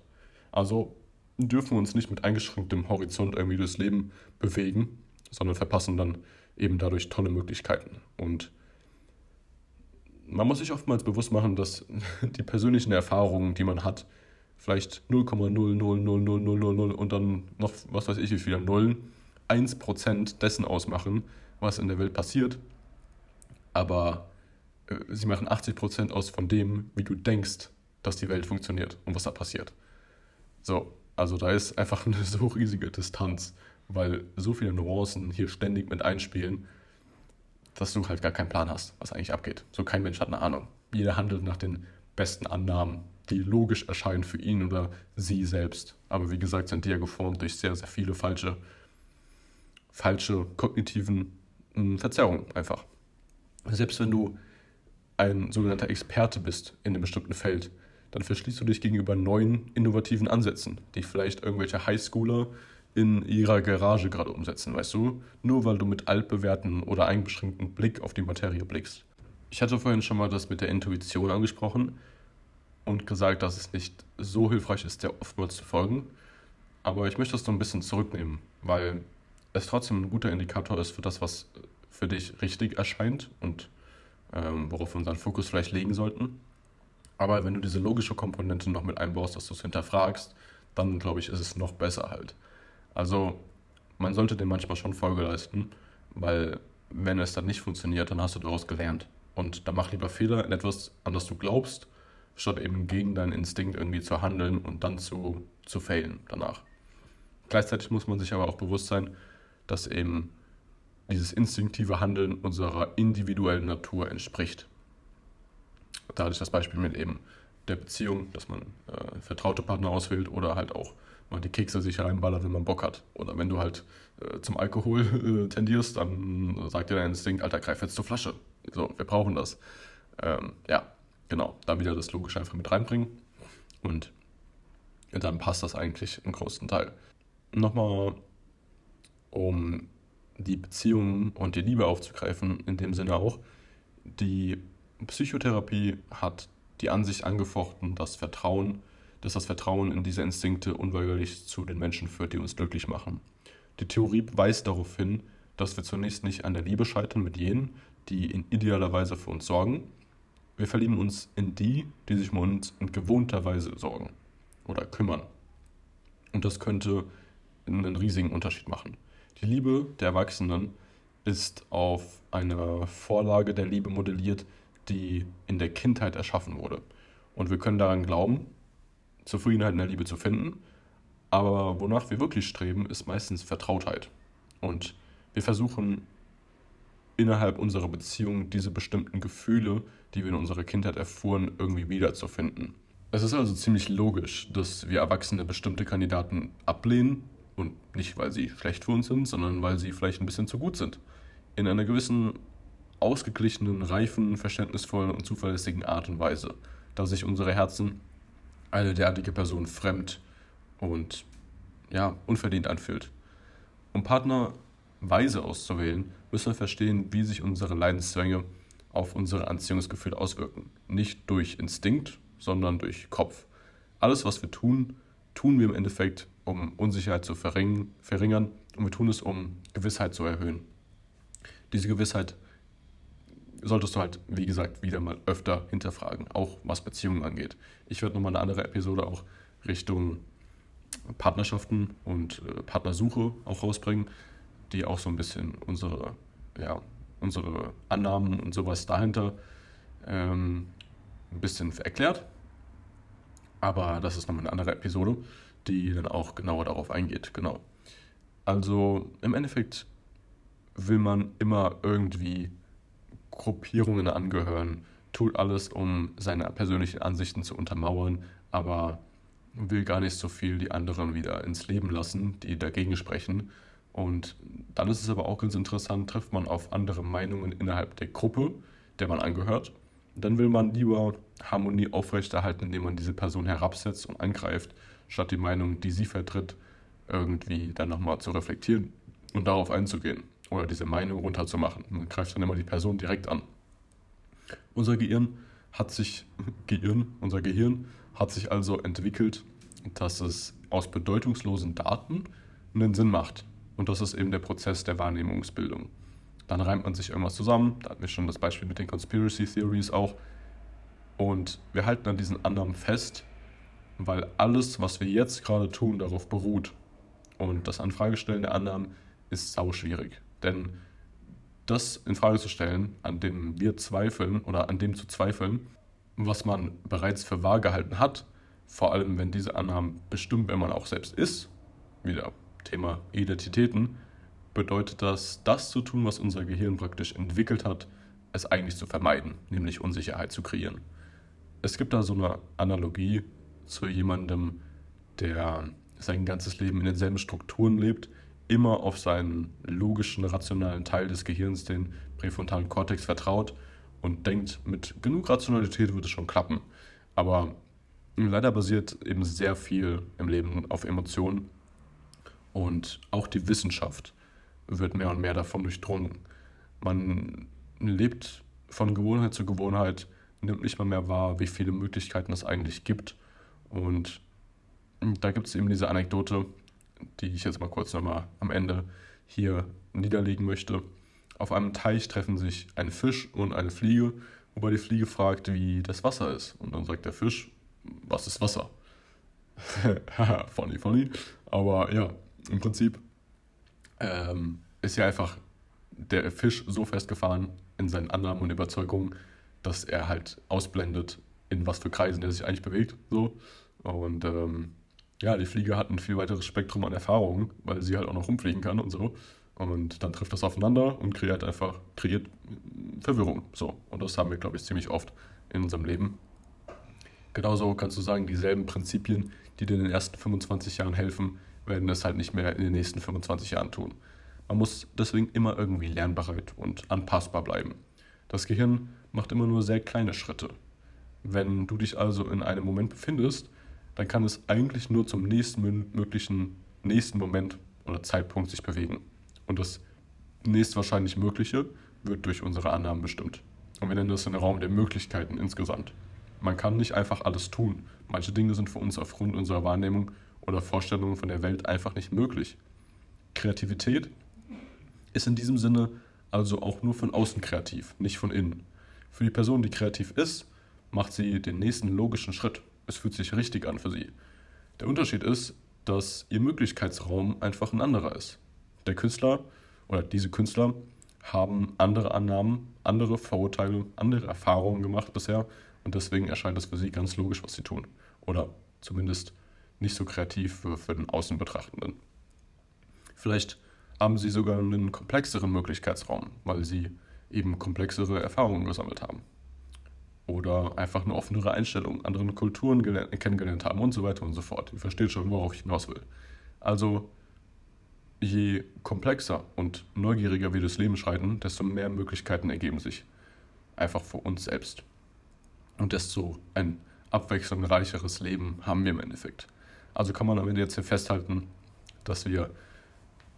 Also dürfen wir uns nicht mit eingeschränktem Horizont irgendwie durchs Leben bewegen, sondern verpassen dann eben dadurch tolle Möglichkeiten. Und man muss sich oftmals bewusst machen, dass die persönlichen Erfahrungen, die man hat, vielleicht 0,0000000 und dann noch, was weiß ich, wie viele Nullen, 1% dessen ausmachen, was in der Welt passiert. Aber äh, sie machen 80% aus von dem, wie du denkst, dass die Welt funktioniert und was da passiert. So, also da ist einfach eine so riesige Distanz, weil so viele Nuancen hier ständig mit einspielen, dass du halt gar keinen Plan hast, was eigentlich abgeht. So kein Mensch hat eine Ahnung. Jeder handelt nach den besten Annahmen, die logisch erscheinen für ihn oder sie selbst. Aber wie gesagt, sind die ja geformt durch sehr, sehr viele falsche, falsche kognitiven hm, Verzerrungen einfach. Selbst wenn du ein sogenannter Experte bist in einem bestimmten Feld, dann verschließt du dich gegenüber neuen, innovativen Ansätzen, die vielleicht irgendwelche Highschooler in ihrer Garage gerade umsetzen, weißt du? Nur weil du mit altbewährten oder eingeschränkten Blick auf die Materie blickst. Ich hatte vorhin schon mal das mit der Intuition angesprochen und gesagt, dass es nicht so hilfreich ist, der oftmals zu folgen. Aber ich möchte das so ein bisschen zurücknehmen, weil es trotzdem ein guter Indikator ist für das, was für dich richtig erscheint und ähm, worauf wir unseren Fokus vielleicht legen sollten. Aber wenn du diese logische Komponente noch mit einbaust, dass du es hinterfragst, dann glaube ich, ist es noch besser halt. Also man sollte dem manchmal schon Folge leisten, weil wenn es dann nicht funktioniert, dann hast du daraus gelernt. Und dann mach lieber Fehler in etwas, an das du glaubst, statt eben gegen deinen Instinkt irgendwie zu handeln und dann zu, zu failen danach. Gleichzeitig muss man sich aber auch bewusst sein, dass eben dieses instinktive Handeln unserer individuellen Natur entspricht. Da hatte ich das Beispiel mit eben der Beziehung, dass man äh, vertraute Partner auswählt oder halt auch mal die Kekse sich reinballert, wenn man Bock hat. Oder wenn du halt äh, zum Alkohol äh, tendierst, dann sagt dir dein Instinkt, Alter, greif jetzt zur Flasche. So, wir brauchen das. Ähm, ja, genau, da wieder das Logische einfach mit reinbringen. Und dann passt das eigentlich im größten Teil. Nochmal, um die Beziehung und die Liebe aufzugreifen, in dem Sinne auch, die Psychotherapie hat die Ansicht angefochten, dass Vertrauen dass das Vertrauen in diese Instinkte unweigerlich zu den Menschen führt, die uns glücklich machen. Die Theorie weist darauf hin, dass wir zunächst nicht an der Liebe scheitern mit jenen, die in idealer Weise für uns sorgen. Wir verlieben uns in die, die sich um uns in gewohnter Weise sorgen oder kümmern. Und das könnte einen riesigen Unterschied machen. Die Liebe der Erwachsenen ist auf einer Vorlage der Liebe modelliert, die in der Kindheit erschaffen wurde. Und wir können daran glauben, Zufriedenheit in der Liebe zu finden. Aber wonach wir wirklich streben, ist meistens Vertrautheit. Und wir versuchen innerhalb unserer Beziehung diese bestimmten Gefühle, die wir in unserer Kindheit erfuhren, irgendwie wiederzufinden. Es ist also ziemlich logisch, dass wir Erwachsene bestimmte Kandidaten ablehnen und nicht, weil sie schlecht für uns sind, sondern weil sie vielleicht ein bisschen zu gut sind. In einer gewissen ausgeglichenen, reifen, verständnisvollen und zuverlässigen Art und Weise, da sich unsere Herzen eine derartige Person fremd und ja, unverdient anfühlt. Um Partner weise auszuwählen, müssen wir verstehen, wie sich unsere Leidenszwänge auf unsere Anziehungsgefühle auswirken. Nicht durch Instinkt, sondern durch Kopf. Alles, was wir tun, tun wir im Endeffekt, um Unsicherheit zu verringern, und wir tun es, um Gewissheit zu erhöhen. Diese Gewissheit solltest du halt, wie gesagt, wieder mal öfter hinterfragen, auch was Beziehungen angeht. Ich werde nochmal eine andere Episode auch Richtung Partnerschaften und äh, Partnersuche auch rausbringen, die auch so ein bisschen unsere, ja, unsere Annahmen und sowas dahinter ähm, ein bisschen erklärt. Aber das ist nochmal eine andere Episode, die dann auch genauer darauf eingeht. Genau. Also im Endeffekt will man immer irgendwie Gruppierungen angehören, tut alles, um seine persönlichen Ansichten zu untermauern, aber will gar nicht so viel die anderen wieder ins Leben lassen, die dagegen sprechen. Und dann ist es aber auch ganz interessant, trifft man auf andere Meinungen innerhalb der Gruppe, der man angehört. Dann will man lieber Harmonie aufrechterhalten, indem man diese Person herabsetzt und angreift, statt die Meinung, die sie vertritt, irgendwie dann nochmal zu reflektieren und darauf einzugehen oder diese Meinung runterzumachen. Man greift dann immer die Person direkt an. Unser Gehirn hat sich, Gehirn, unser Gehirn hat sich also entwickelt, dass es aus bedeutungslosen Daten einen Sinn macht. Und das ist eben der Prozess der Wahrnehmungsbildung. Dann reimt man sich irgendwas zusammen, da hatten wir schon das Beispiel mit den Conspiracy Theories auch. Und wir halten an diesen Annahmen fest, weil alles, was wir jetzt gerade tun, darauf beruht. Und das Anfragestellen der Annahmen ist sau schwierig. Denn das in Frage zu stellen, an dem wir zweifeln oder an dem zu zweifeln, was man bereits für wahr gehalten hat, vor allem wenn diese Annahmen bestimmt, wenn man auch selbst ist, wieder Thema Identitäten, bedeutet das, das zu tun, was unser Gehirn praktisch entwickelt hat, es eigentlich zu vermeiden, nämlich Unsicherheit zu kreieren. Es gibt da so eine Analogie zu jemandem, der sein ganzes Leben in denselben Strukturen lebt, immer auf seinen logischen, rationalen Teil des Gehirns, den präfrontalen Kortex, vertraut und denkt, mit genug Rationalität wird es schon klappen. Aber leider basiert eben sehr viel im Leben auf Emotionen und auch die Wissenschaft wird mehr und mehr davon durchdrungen. Man lebt von Gewohnheit zu Gewohnheit, nimmt nicht mal mehr wahr, wie viele Möglichkeiten es eigentlich gibt. Und da gibt es eben diese Anekdote, die ich jetzt mal kurz nochmal am Ende hier niederlegen möchte. Auf einem Teich treffen sich ein Fisch und eine Fliege, wobei die Fliege fragt, wie das Wasser ist. Und dann sagt der Fisch, was ist Wasser? funny, funny. Aber ja, im Prinzip ähm, ist ja einfach der Fisch so festgefahren in seinen Annahmen und Überzeugungen, dass er halt ausblendet, in was für Kreisen er sich eigentlich bewegt. So. Und ähm, ja, die Fliege hat ein viel weiteres Spektrum an Erfahrungen, weil sie halt auch noch rumfliegen kann und so. Und dann trifft das aufeinander und kreiert einfach, kreiert Verwirrung. So. Und das haben wir, glaube ich, ziemlich oft in unserem Leben. Genauso kannst du sagen, dieselben Prinzipien, die dir in den ersten 25 Jahren helfen, werden es halt nicht mehr in den nächsten 25 Jahren tun. Man muss deswegen immer irgendwie lernbereit und anpassbar bleiben. Das Gehirn macht immer nur sehr kleine Schritte. Wenn du dich also in einem Moment befindest, dann kann es eigentlich nur zum nächsten möglichen nächsten Moment oder Zeitpunkt sich bewegen. Und das nächstwahrscheinlich Mögliche wird durch unsere Annahmen bestimmt. Und wir nennen das den Raum der Möglichkeiten insgesamt. Man kann nicht einfach alles tun. Manche Dinge sind für uns aufgrund unserer Wahrnehmung oder Vorstellungen von der Welt einfach nicht möglich. Kreativität ist in diesem Sinne also auch nur von außen kreativ, nicht von innen. Für die Person, die kreativ ist, macht sie den nächsten logischen Schritt es fühlt sich richtig an für sie. Der Unterschied ist, dass ihr Möglichkeitsraum einfach ein anderer ist. Der Künstler oder diese Künstler haben andere Annahmen, andere Vorurteile, andere Erfahrungen gemacht bisher und deswegen erscheint es für sie ganz logisch, was sie tun. Oder zumindest nicht so kreativ für, für den Außenbetrachtenden. Vielleicht haben sie sogar einen komplexeren Möglichkeitsraum, weil sie eben komplexere Erfahrungen gesammelt haben oder einfach eine offenere Einstellung, anderen Kulturen kennengelernt haben und so weiter und so fort. Ihr versteht schon, worauf ich hinaus will. Also je komplexer und neugieriger wir das Leben schreiten, desto mehr Möglichkeiten ergeben sich. Einfach für uns selbst. Und desto ein abwechslungsreicheres Leben haben wir im Endeffekt. Also kann man am Ende jetzt hier festhalten, dass wir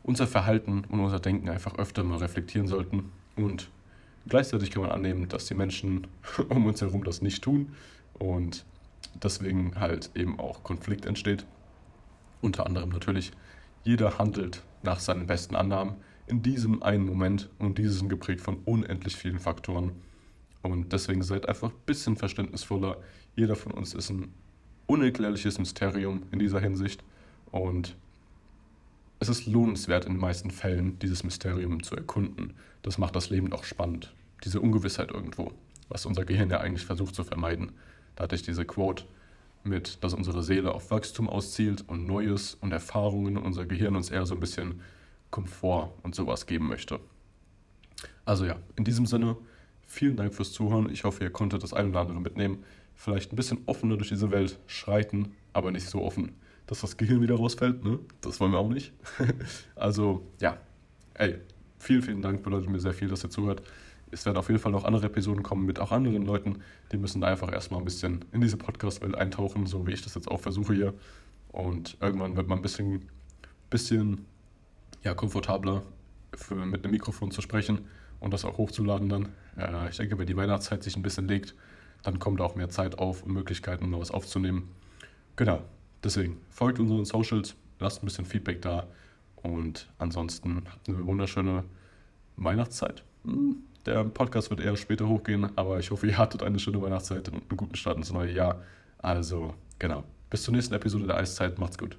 unser Verhalten und unser Denken einfach öfter mal reflektieren sollten. Und gleichzeitig kann man annehmen, dass die Menschen um uns herum das nicht tun und deswegen halt eben auch Konflikt entsteht. Unter anderem natürlich, jeder handelt nach seinen besten Annahmen in diesem einen Moment und dieses sind geprägt von unendlich vielen Faktoren. Und deswegen seid einfach ein bisschen verständnisvoller. Jeder von uns ist ein unerklärliches Mysterium in dieser Hinsicht und es ist lohnenswert in den meisten Fällen, dieses Mysterium zu erkunden. Das macht das Leben auch spannend. Diese Ungewissheit irgendwo, was unser Gehirn ja eigentlich versucht zu vermeiden. Da hatte ich diese Quote mit, dass unsere Seele auf Wachstum auszielt und Neues und Erfahrungen und unser Gehirn uns eher so ein bisschen Komfort und sowas geben möchte. Also ja, in diesem Sinne, vielen Dank fürs Zuhören. Ich hoffe, ihr konntet das ein oder andere mitnehmen. Vielleicht ein bisschen offener durch diese Welt schreiten, aber nicht so offen dass das Gehirn wieder rausfällt. Ne? Das wollen wir auch nicht. also, ja, ey, vielen, vielen Dank, bedeutet mir sehr viel, dass ihr zuhört. Es werden auf jeden Fall noch andere Episoden kommen mit auch anderen Leuten. Die müssen einfach erstmal ein bisschen in diese Podcast-Welt eintauchen, so wie ich das jetzt auch versuche hier. Und irgendwann wird man ein bisschen, bisschen ja, komfortabler für, mit einem Mikrofon zu sprechen und das auch hochzuladen dann. Äh, ich denke, wenn die Weihnachtszeit sich ein bisschen legt, dann kommt auch mehr Zeit auf und Möglichkeiten, um was aufzunehmen. Genau, Deswegen folgt unseren Socials, lasst ein bisschen Feedback da und ansonsten habt eine wunderschöne Weihnachtszeit. Hm, der Podcast wird eher später hochgehen, aber ich hoffe, ihr hattet eine schöne Weihnachtszeit und einen guten Start ins neue Jahr. Also, genau. Bis zur nächsten Episode der Eiszeit. Macht's gut.